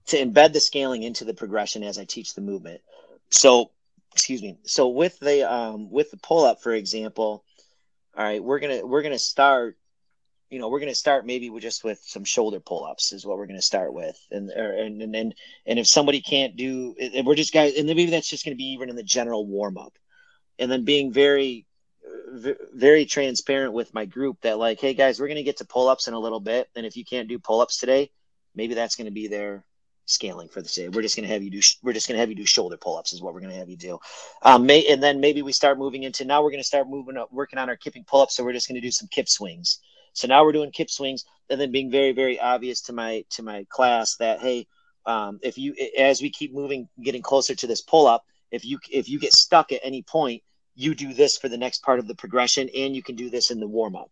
to embed the scaling into the progression as I teach the movement. So, excuse me. So with the um, with the pull up, for example, all right, we're gonna we're gonna start. You know, we're gonna start maybe with just with some shoulder pull ups is what we're gonna start with, and and and and and if somebody can't do, we're just guys, and then maybe that's just gonna be even in the general warm up, and then being very very transparent with my group that like hey guys we're going to get to pull-ups in a little bit. And if you can't do pull-ups today maybe that's going to be their scaling for the day. We're just going to have you do. We're just going to have you do shoulder pull-ups. Is what we're going to have you do. Um, may, and then maybe we start moving into now. We're going to start moving up, working on our kipping pull-ups. So we're just going to do some kip swings. So now we're doing kip swings, and then being very, very obvious to my to my class that hey, um, if you as we keep moving, getting closer to this pull-up, if you if you get stuck at any point, you do this for the next part of the progression, and you can do this in the warm-up.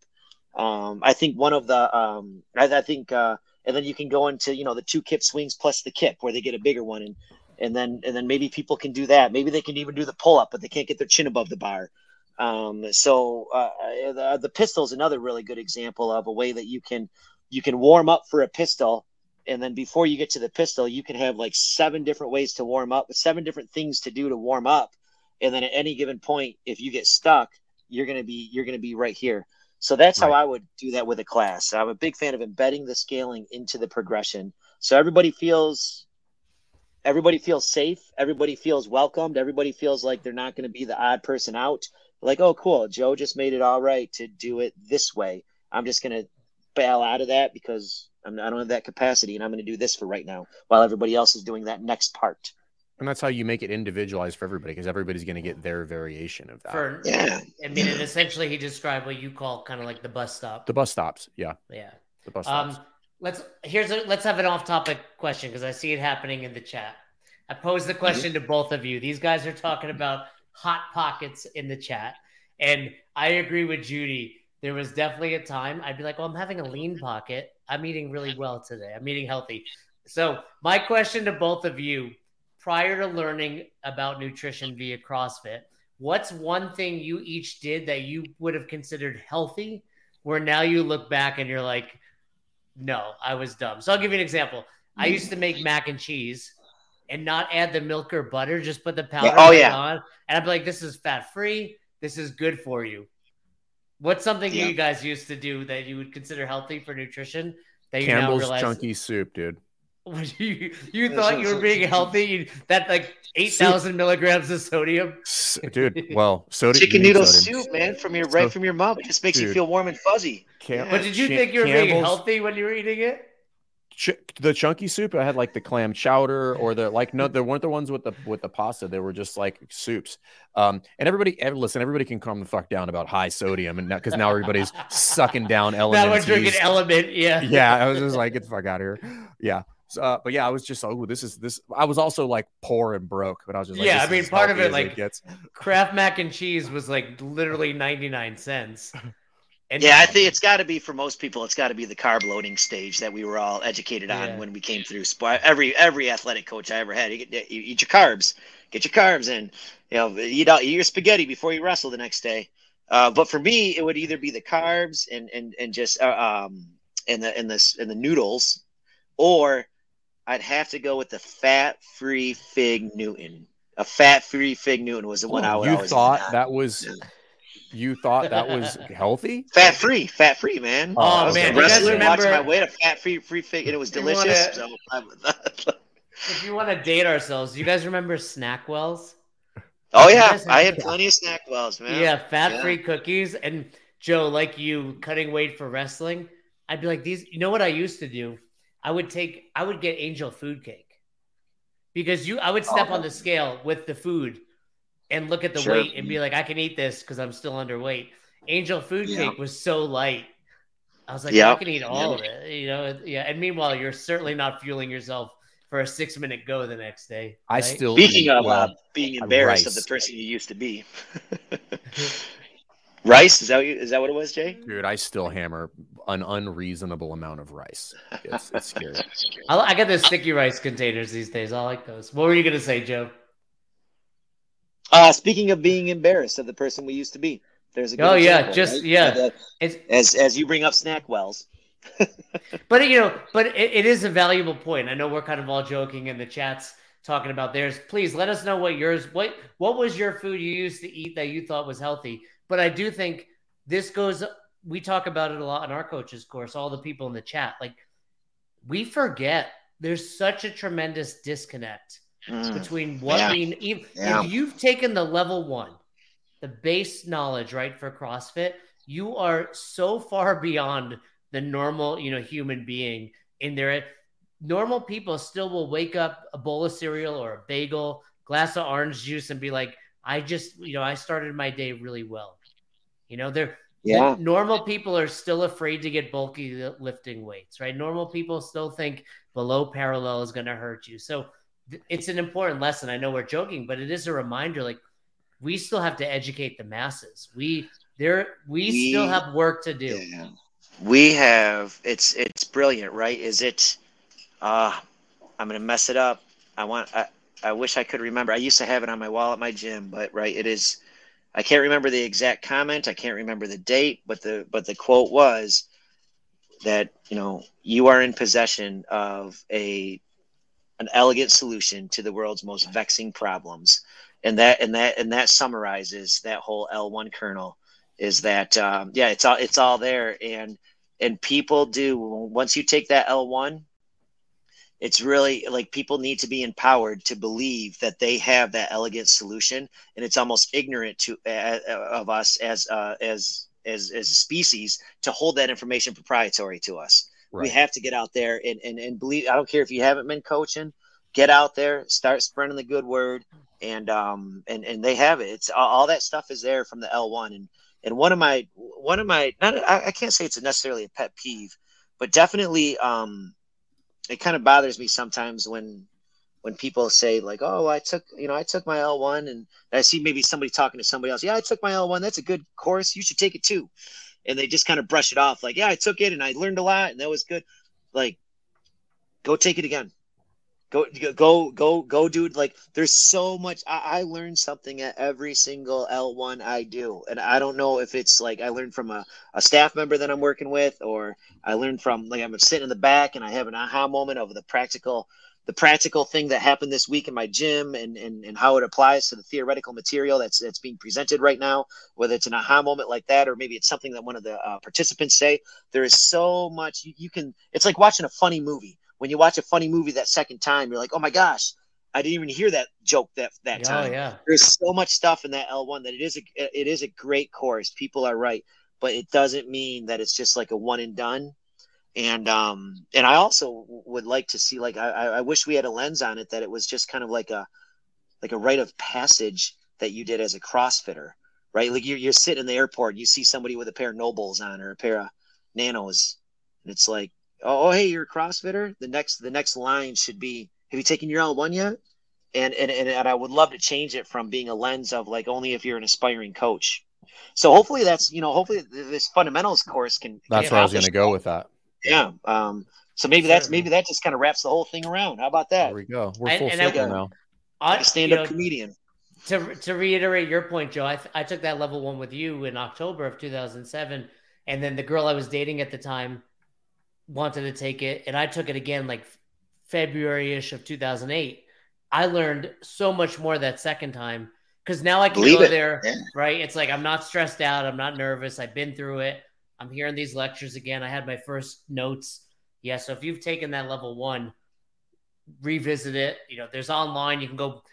Um, I think one of the um, I, I think. Uh, and then you can go into you know the two kip swings plus the kip where they get a bigger one. And and then and then maybe people can do that. Maybe they can even do the pull up but they can't get their chin above the bar. Um, so uh, the, the pistol is another really good example of a way that you can you can warm up for a pistol. And then before you get to the pistol you can have like seven different ways to warm up seven different things to do to warm up. And then at any given point if you get stuck you're going to be you're going to be right here so that's right. how I would do that with a class. I'm a big fan of embedding the scaling into the progression. So everybody feels everybody feels safe, everybody feels welcomed, everybody feels like they're not going to be the odd person out. Like, oh cool, Joe just made it all right to do it this way. I'm just going to bail out of that because I'm, I don't have that capacity and I'm going to do this for right now while everybody else is doing that next part. And that's how you make it individualized for everybody because everybody's going to get their variation of that. For, yeah. I mean, and essentially, he described what you call kind of like the bus stop. The bus stops. Yeah. Yeah. The bus stops. Um, let's here's a, let's have an off-topic question because I see it happening in the chat. I pose the question mm-hmm. to both of you. These guys are talking about hot pockets in the chat, and I agree with Judy. There was definitely a time I'd be like, "Well, I'm having a lean pocket. I'm eating really well today. I'm eating healthy. So, my question to both of you prior to learning about nutrition via CrossFit, what's one thing you each did that you would have considered healthy where now you look back and you're like, no, I was dumb. So, I'll give you an example. I mm-hmm. used to make mac and cheese and not add the milk or butter, just put the powder oh, yeah. on. And I'd be like, this is fat free. This is good for you. What's something yeah. you guys used to do that you would consider healthy for nutrition that you Campbell's now realize chunky soup, dude. you you thought you were being healthy? That like eight thousand milligrams of sodium, dude. Well, sodium. Chicken noodle soup, man, from your right from your mouth. It just makes dude. you feel warm and fuzzy. Cam- but did you Ch- think you were Campbell's, being healthy when you were eating it? ch- the chunky soup. I had like the clam chowder or the like. No, there weren't the ones with the with the pasta. They were just like soups. Um, and everybody, listen, everybody can calm the fuck down about high sodium, and because now, now, everybody's sucking down elements. Now we're drinking element. Yeah, yeah. I was just like, get the fuck out of here. Yeah. So, uh, but yeah, I was just oh, this is this. I was also like poor and broke, but I was just like, yeah. I mean, part of it, like, it Kraft mac and cheese was like literally ninety nine cents. And yeah, I think it's got to be for most people. It's got to be the carb loading stage that we were all educated on yeah. when we came through. Every every athletic coach I ever had, you, get, you eat your carbs, get your carbs in. You know, eat out eat your spaghetti before you wrestle the next day. Uh, but for me, it would either be the carbs and and and just uh, um and the and the and the noodles, or I'd have to go with the fat free fig Newton. A fat free fig Newton was the one oh, I would. You thought that was. You thought that was healthy? Fat free, fat free, man. Oh, man, you guys remember my weight of fat free, free fig, and it was delicious. Wanna, so if you want to date ourselves, you guys remember Snackwells? Oh yeah, I had plenty of Snackwells, man. Yeah, fat free yeah. cookies. And Joe, like you, cutting weight for wrestling, I'd be like, these. You know what I used to do? I would take, I would get Angel food cake because you, I would step oh. on the scale with the food and look at the sure. weight and be like, I can eat this because I'm still underweight. Angel food yeah. cake was so light. I was like, yeah. I can eat all yeah. of it, you know. Yeah, and meanwhile, you're certainly not fueling yourself for a six minute go the next day. Right? I still speaking of uh, being embarrassed rice. of the person you used to be. rice is that you, is that what it was, Jay? Dude, I still hammer an unreasonable amount of rice. It's, it's scary. I, I got those sticky rice containers these days. I like those. What were you gonna say, Joe? Uh, speaking of being embarrassed of the person we used to be, there's a good oh example, yeah, just right? yeah. as as you bring up snack wells. but you know, but it, it is a valuable point. I know we're kind of all joking in the chats talking about theirs. Please let us know what yours what what was your food you used to eat that you thought was healthy. But I do think this goes. We talk about it a lot in our coaches course. All the people in the chat, like we forget there's such a tremendous disconnect mm. between what yeah. we if, yeah. if you've taken the level one, the base knowledge, right, for CrossFit, you are so far beyond the normal, you know, human being in there. Normal people still will wake up a bowl of cereal or a bagel, glass of orange juice, and be like, I just, you know, I started my day really well. You know, they're yeah. normal people are still afraid to get bulky lifting weights, right? Normal people still think below parallel is going to hurt you. So it's an important lesson. I know we're joking, but it is a reminder. Like we still have to educate the masses. We there we, we still have work to do. Yeah. We have it's it's brilliant, right? Is it? Uh I'm gonna mess it up. I want. I, I wish I could remember. I used to have it on my wall at my gym, but right, it is. I can't remember the exact comment. I can't remember the date, but the but the quote was that you know you are in possession of a an elegant solution to the world's most vexing problems. And that and that and that summarizes that whole L1 kernel is that um, yeah, it's all it's all there and and people do once you take that L1 it's really like people need to be empowered to believe that they have that elegant solution and it's almost ignorant to uh, of us as uh, as as as a species to hold that information proprietary to us Right. We have to get out there and, and, and believe. I don't care if you haven't been coaching, get out there, start spreading the good word, and um and and they have it. It's all that stuff is there from the L1 and and one of my one of my not I, I can't say it's necessarily a pet peeve, but definitely um it kind of bothers me sometimes when when people say like, "Oh, I took you know I took my L1," and I see maybe somebody talking to somebody else. Yeah, I took my L1. That's a good course. You should take it too and they just kind of brush it off like, yeah, I took it and I learned a lot and that was good. like go take it again. Go go go go dude like there's so much I, I learned something at every single L1 I do. And I don't know if it's like I learned from a, a staff member that I'm working with or I learned from like I'm sitting in the back and I have an aha moment of the practical the practical thing that happened this week in my gym and, and, and how it applies to the theoretical material that's that's being presented right now, whether it's an aha moment like that or maybe it's something that one of the uh, participants say. There is so much you, you can. It's like watching a funny movie. When you watch a funny movie that second time, you're like, oh my gosh, I didn't even hear that joke that that Oh time. yeah. There's so much stuff in that L1 that it is a it is a great course. People are right, but it doesn't mean that it's just like a one and done and um and i also would like to see like i i wish we had a lens on it that it was just kind of like a like a rite of passage that you did as a crossfitter right like you're, you're sitting in the airport and you see somebody with a pair of nobles on or a pair of nanos and it's like oh, oh hey you're a crossfitter the next the next line should be have you taken your l1 yet and, and and and i would love to change it from being a lens of like only if you're an aspiring coach so hopefully that's you know hopefully this fundamentals course can That's can where I was going to go with that. yeah. Um, so maybe that's maybe that just kind of wraps the whole thing around. How about that? There we go. We're And- full and I- circle now. I, Like a stand you up know, comedian. to to reiterate your point, Joe, I, th- I took that level one with you in October of 2007, and then the girl I was dating at the time wanted to take it, and I took it again like February ish of 2008. I learned so much more that second time because now I can Believe go it. there, Yeah. right? It's like I'm not stressed out, I'm not nervous, I've been through it. I'm hearing these lectures again. I had my first notes. Yeah, so if you've taken that level one, revisit it. You know, there's online. You can go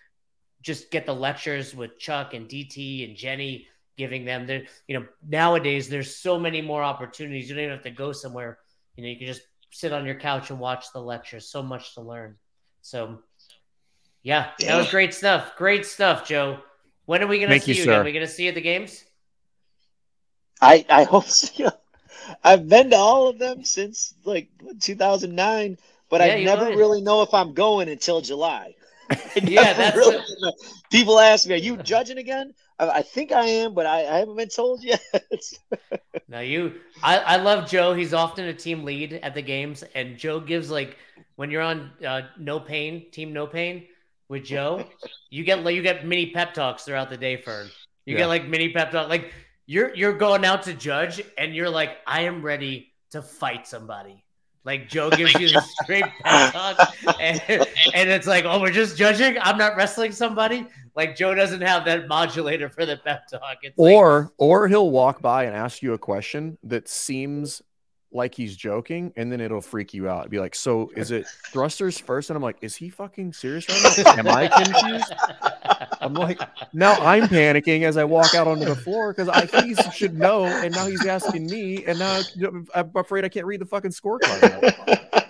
just get the lectures with Chuck and DT and Jenny giving them. There, you know, nowadays there's so many more opportunities. You don't even have to go somewhere. You know, you can just sit on your couch and watch the lectures. So much to learn. So, yeah, that Yeah. was great stuff. Great stuff, Joe. When are we going to see you, you? again? Are we going to see you at the games? I I hope so. I've been to all of them since like 2009, but Yeah, I never really know if I'm going until July. Yeah, that's really a- people ask me, "Are you judging again?" I, I think I am, but I, I haven't been told yet. now you. I, I love Joe. He's often a team lead at the games, and Joe gives like when you're on uh, No Pain Team No Pain with Joe, you get like you get mini pep talks throughout the day. Fern, you Yeah. get like mini pep talk. Like you're you're going out to judge, and you're like, I am ready to fight somebody. Like Joe gives you the straight pep talk, and, and it's like, oh, we're just judging. I'm not wrestling somebody. Like Joe doesn't have that modulator for the pep talk. It's like, Or or he'll walk by and ask you a question that seems like he's joking, and then it'll freak you out. Be like, "So is it thrusters first? And I'm like, "Is he fucking serious right now? Am I confused?" I'm like, now I'm panicking as I walk out onto the floor because I he should know, and now he's asking me, and now I'm afraid I can't read the fucking scorecard.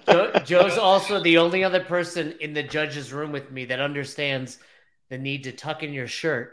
Joe, Joe's also the only other person in the judge's room with me that understands the need to tuck in your shirt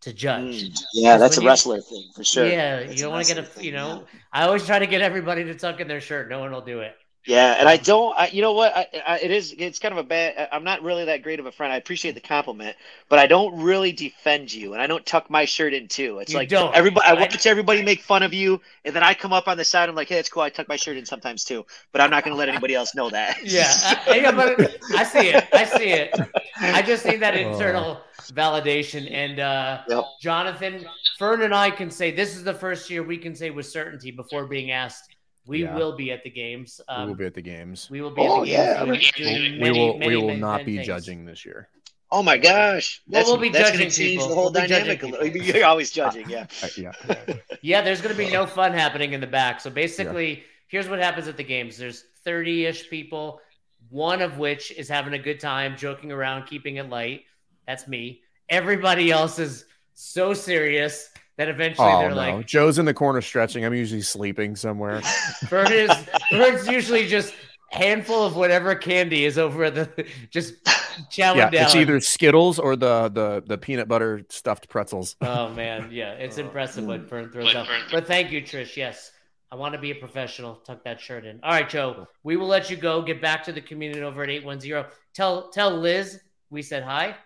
to judge. Mm, yeah, that's a when you- wrestler thing for sure. Yeah, That's you don't want to get wrestler a, you know, yeah. I always try to get everybody to tuck in their shirt. No one will do it. Yeah, and I don't. I, you know what? I, I, it is. It's kind of a bad. I'm not really that great of a friend. I appreciate the compliment, but I don't really defend you, and I don't tuck my shirt in too. It's You like don't. everybody. I watch everybody make fun of you, and then I come up on the side. I'm like, hey, it's cool. I tuck my shirt in sometimes too, but I'm not going to let anybody else know that. Yeah, I, yeah, but I see it. I see it. I just need that internal validation. And uh, Yep. Jonathan, Fern, and I can say this is the first year we can say with certainty before being asked. We Yeah. will be at the games. we Um, will be at the games. We will be Oh, at the yeah. games. We, doing- doing we will. many, we will many not fun be things. judging this year. Oh my gosh, Well, that's, we'll be that's judging change people. the whole We'll be judging dynamic. a people. little. You're always judging, yeah. Yeah. Yeah, there's going to be no fun happening in the back. So basically, here's what happens at the games there's 30 ish people, one of which is having a good time, joking around, keeping it light. That's me. Everybody else is so serious that eventually Oh they're no, like, Joe's in the corner stretching. I'm usually sleeping somewhere. Bird is Bird's usually just handful of whatever candy is over the just chowing yeah, down. it's either Skittles or the the the peanut butter stuffed pretzels. Oh man, yeah, it's impressive what Fern throws out. But thank you, Trish. Yes, I want to be a professional. Tuck that shirt in. All right, Joe. We will let you go. Get back to the community over at eight one zero. Tell tell Liz we said hi.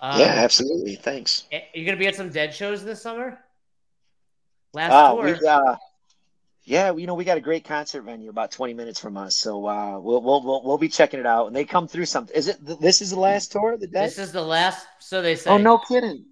Um, yeah, absolutely. Thanks. You're you gonna be at some dead shows this summer? Last Uh, tour. we, uh, Yeah, you know we got a great concert venue about 20 minutes from us, so uh, we'll, we'll we'll we'll be checking it out. And they come through something. Is it this is the last tour? of The day? This is the last. So they say. Oh no, kidding.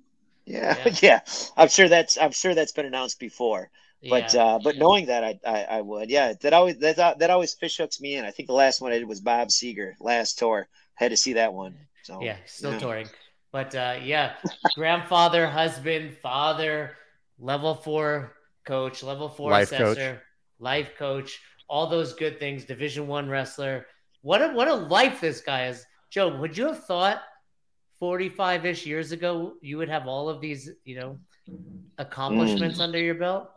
Yeah, Yeah. yeah, I'm sure that's I'm sure that's been announced before. But Yeah. uh, but knowing that, I, I I would. Yeah, that always that that always fish hooks me in. I think the last one I did was Bob Seger last tour. Had to see that one. So yeah, still yeah. touring. But uh, yeah, grandfather, husband, father, level four coach, level four Life coach. assessor, life coach, all those good things. Division one wrestler. What a what a life this guy is. Joe, would you have thought forty five ish years ago you would have all of these, you know, accomplishments Mm. under your belt?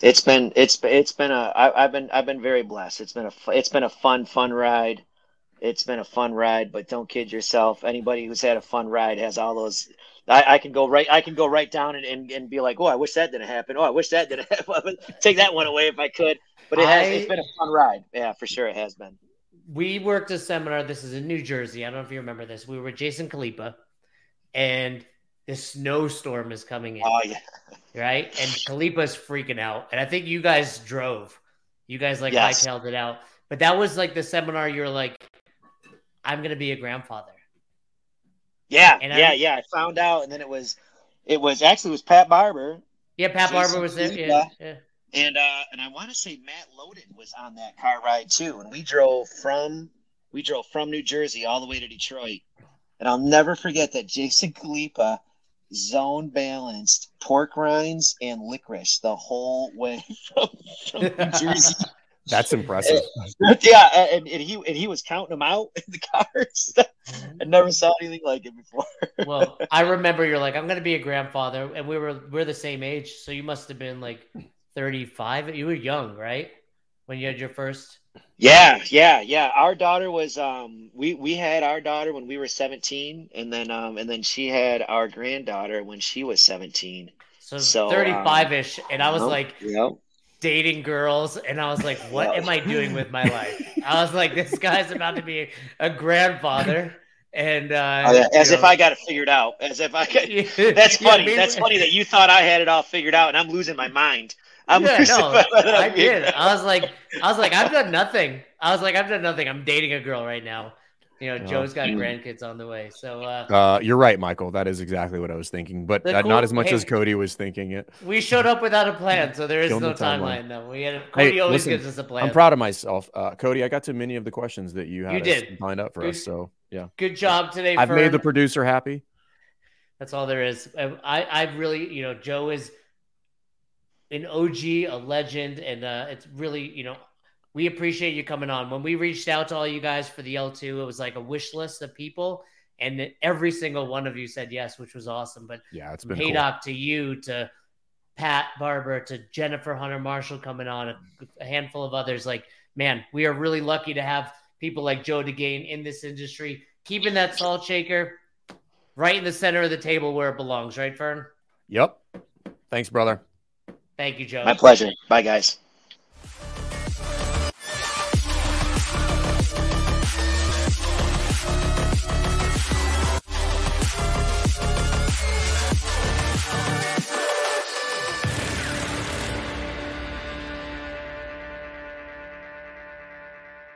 It's been it's it's been a I, I've been I've been very blessed. It's been a it's been a fun fun ride. It's been a fun ride, but don't kid yourself. Anybody who's had a fun ride has all those. I, I can go right. I can go right down and, and, and be like, oh, I wish that didn't happen. Oh, I wish that didn't happen. Take that one away if I could. But it has. I- It's been a fun ride. Yeah, for sure, it has been. we worked a seminar. This is in New Jersey. I don't know if you remember this. We were with Jason Khalipa, and this snowstorm is coming in. Oh yeah. right? And Khalipa's freaking out. And I think you guys drove. You guys like Yes. hightailed it out. But that was like the seminar you're like, I'm gonna be a grandfather. Yeah, And I- yeah, yeah. I found out, and then it was, it was actually it was Pat Barber, Yeah, Pat Jason Barber was there. Yeah, yeah. and uh, and I want to say Matt Loden was on that car ride too. And we drove from we drove from New Jersey all the way to Detroit. And I'll never forget that Jason Khalipa zone balanced pork rinds and licorice the whole way from, from New Jersey. That's impressive. yeah, and, and he and he was counting them out in the cars. I never saw anything like it before. Well, I remember you're like, I'm gonna be a grandfather, and we were we're the same age, so you must have been like 35. You were young, right? When you had your first. Yeah, yeah, yeah. Our daughter was um we we had our daughter when we were 17 and then um and then she had our granddaughter when she was 17. So, So, 35 ish, and I was Yep, like yep. Dating girls, and I was like, what am I doing with my life? I was like, this guy's about to be a grandfather, and uh, Oh, yeah, as you if know- I got it figured out. As if I got Yeah, That's funny. That's funny that you thought I had it all figured out and I'm losing my mind. I'm yeah, losing no, my mind. I did. I was like, I was like, I've done nothing. I was like, I've done nothing. I'm dating a girl right now. You know, Oh. Joe's got grandkids on the way, so uh, Uh, you're right, Michael. That is exactly what I was thinking, but uh, cool- not as much hey, as Cody was thinking it. we showed up without a plan, so there is Kill no the timeline. timeline. though. we had Cody Hey, always listen, gives us a plan. I'm proud of myself, uh, Cody. I got to many of the questions that you had You did. lined up for Good- us. So yeah, Good job today. I've made the producer happy. That's all there is. I, I I really, you know, Joe is an OG, a legend, and uh, it's really, you know, we appreciate you coming on. When we reached out to all you guys for the L2, it was like a wish list of people, and every single one of you said yes, which was awesome. But Yeah, it's been cool. Haydock to you, to Pat Barber, to Jennifer Hunter Marshall coming on, a, a handful of others. Like, man, we are really lucky to have people like Joe DeGain in this industry, keeping that salt shaker right in the center of the table where it belongs, right, Fern? Yep. Thanks, brother. Thank you, Joe. My pleasure. Bye guys.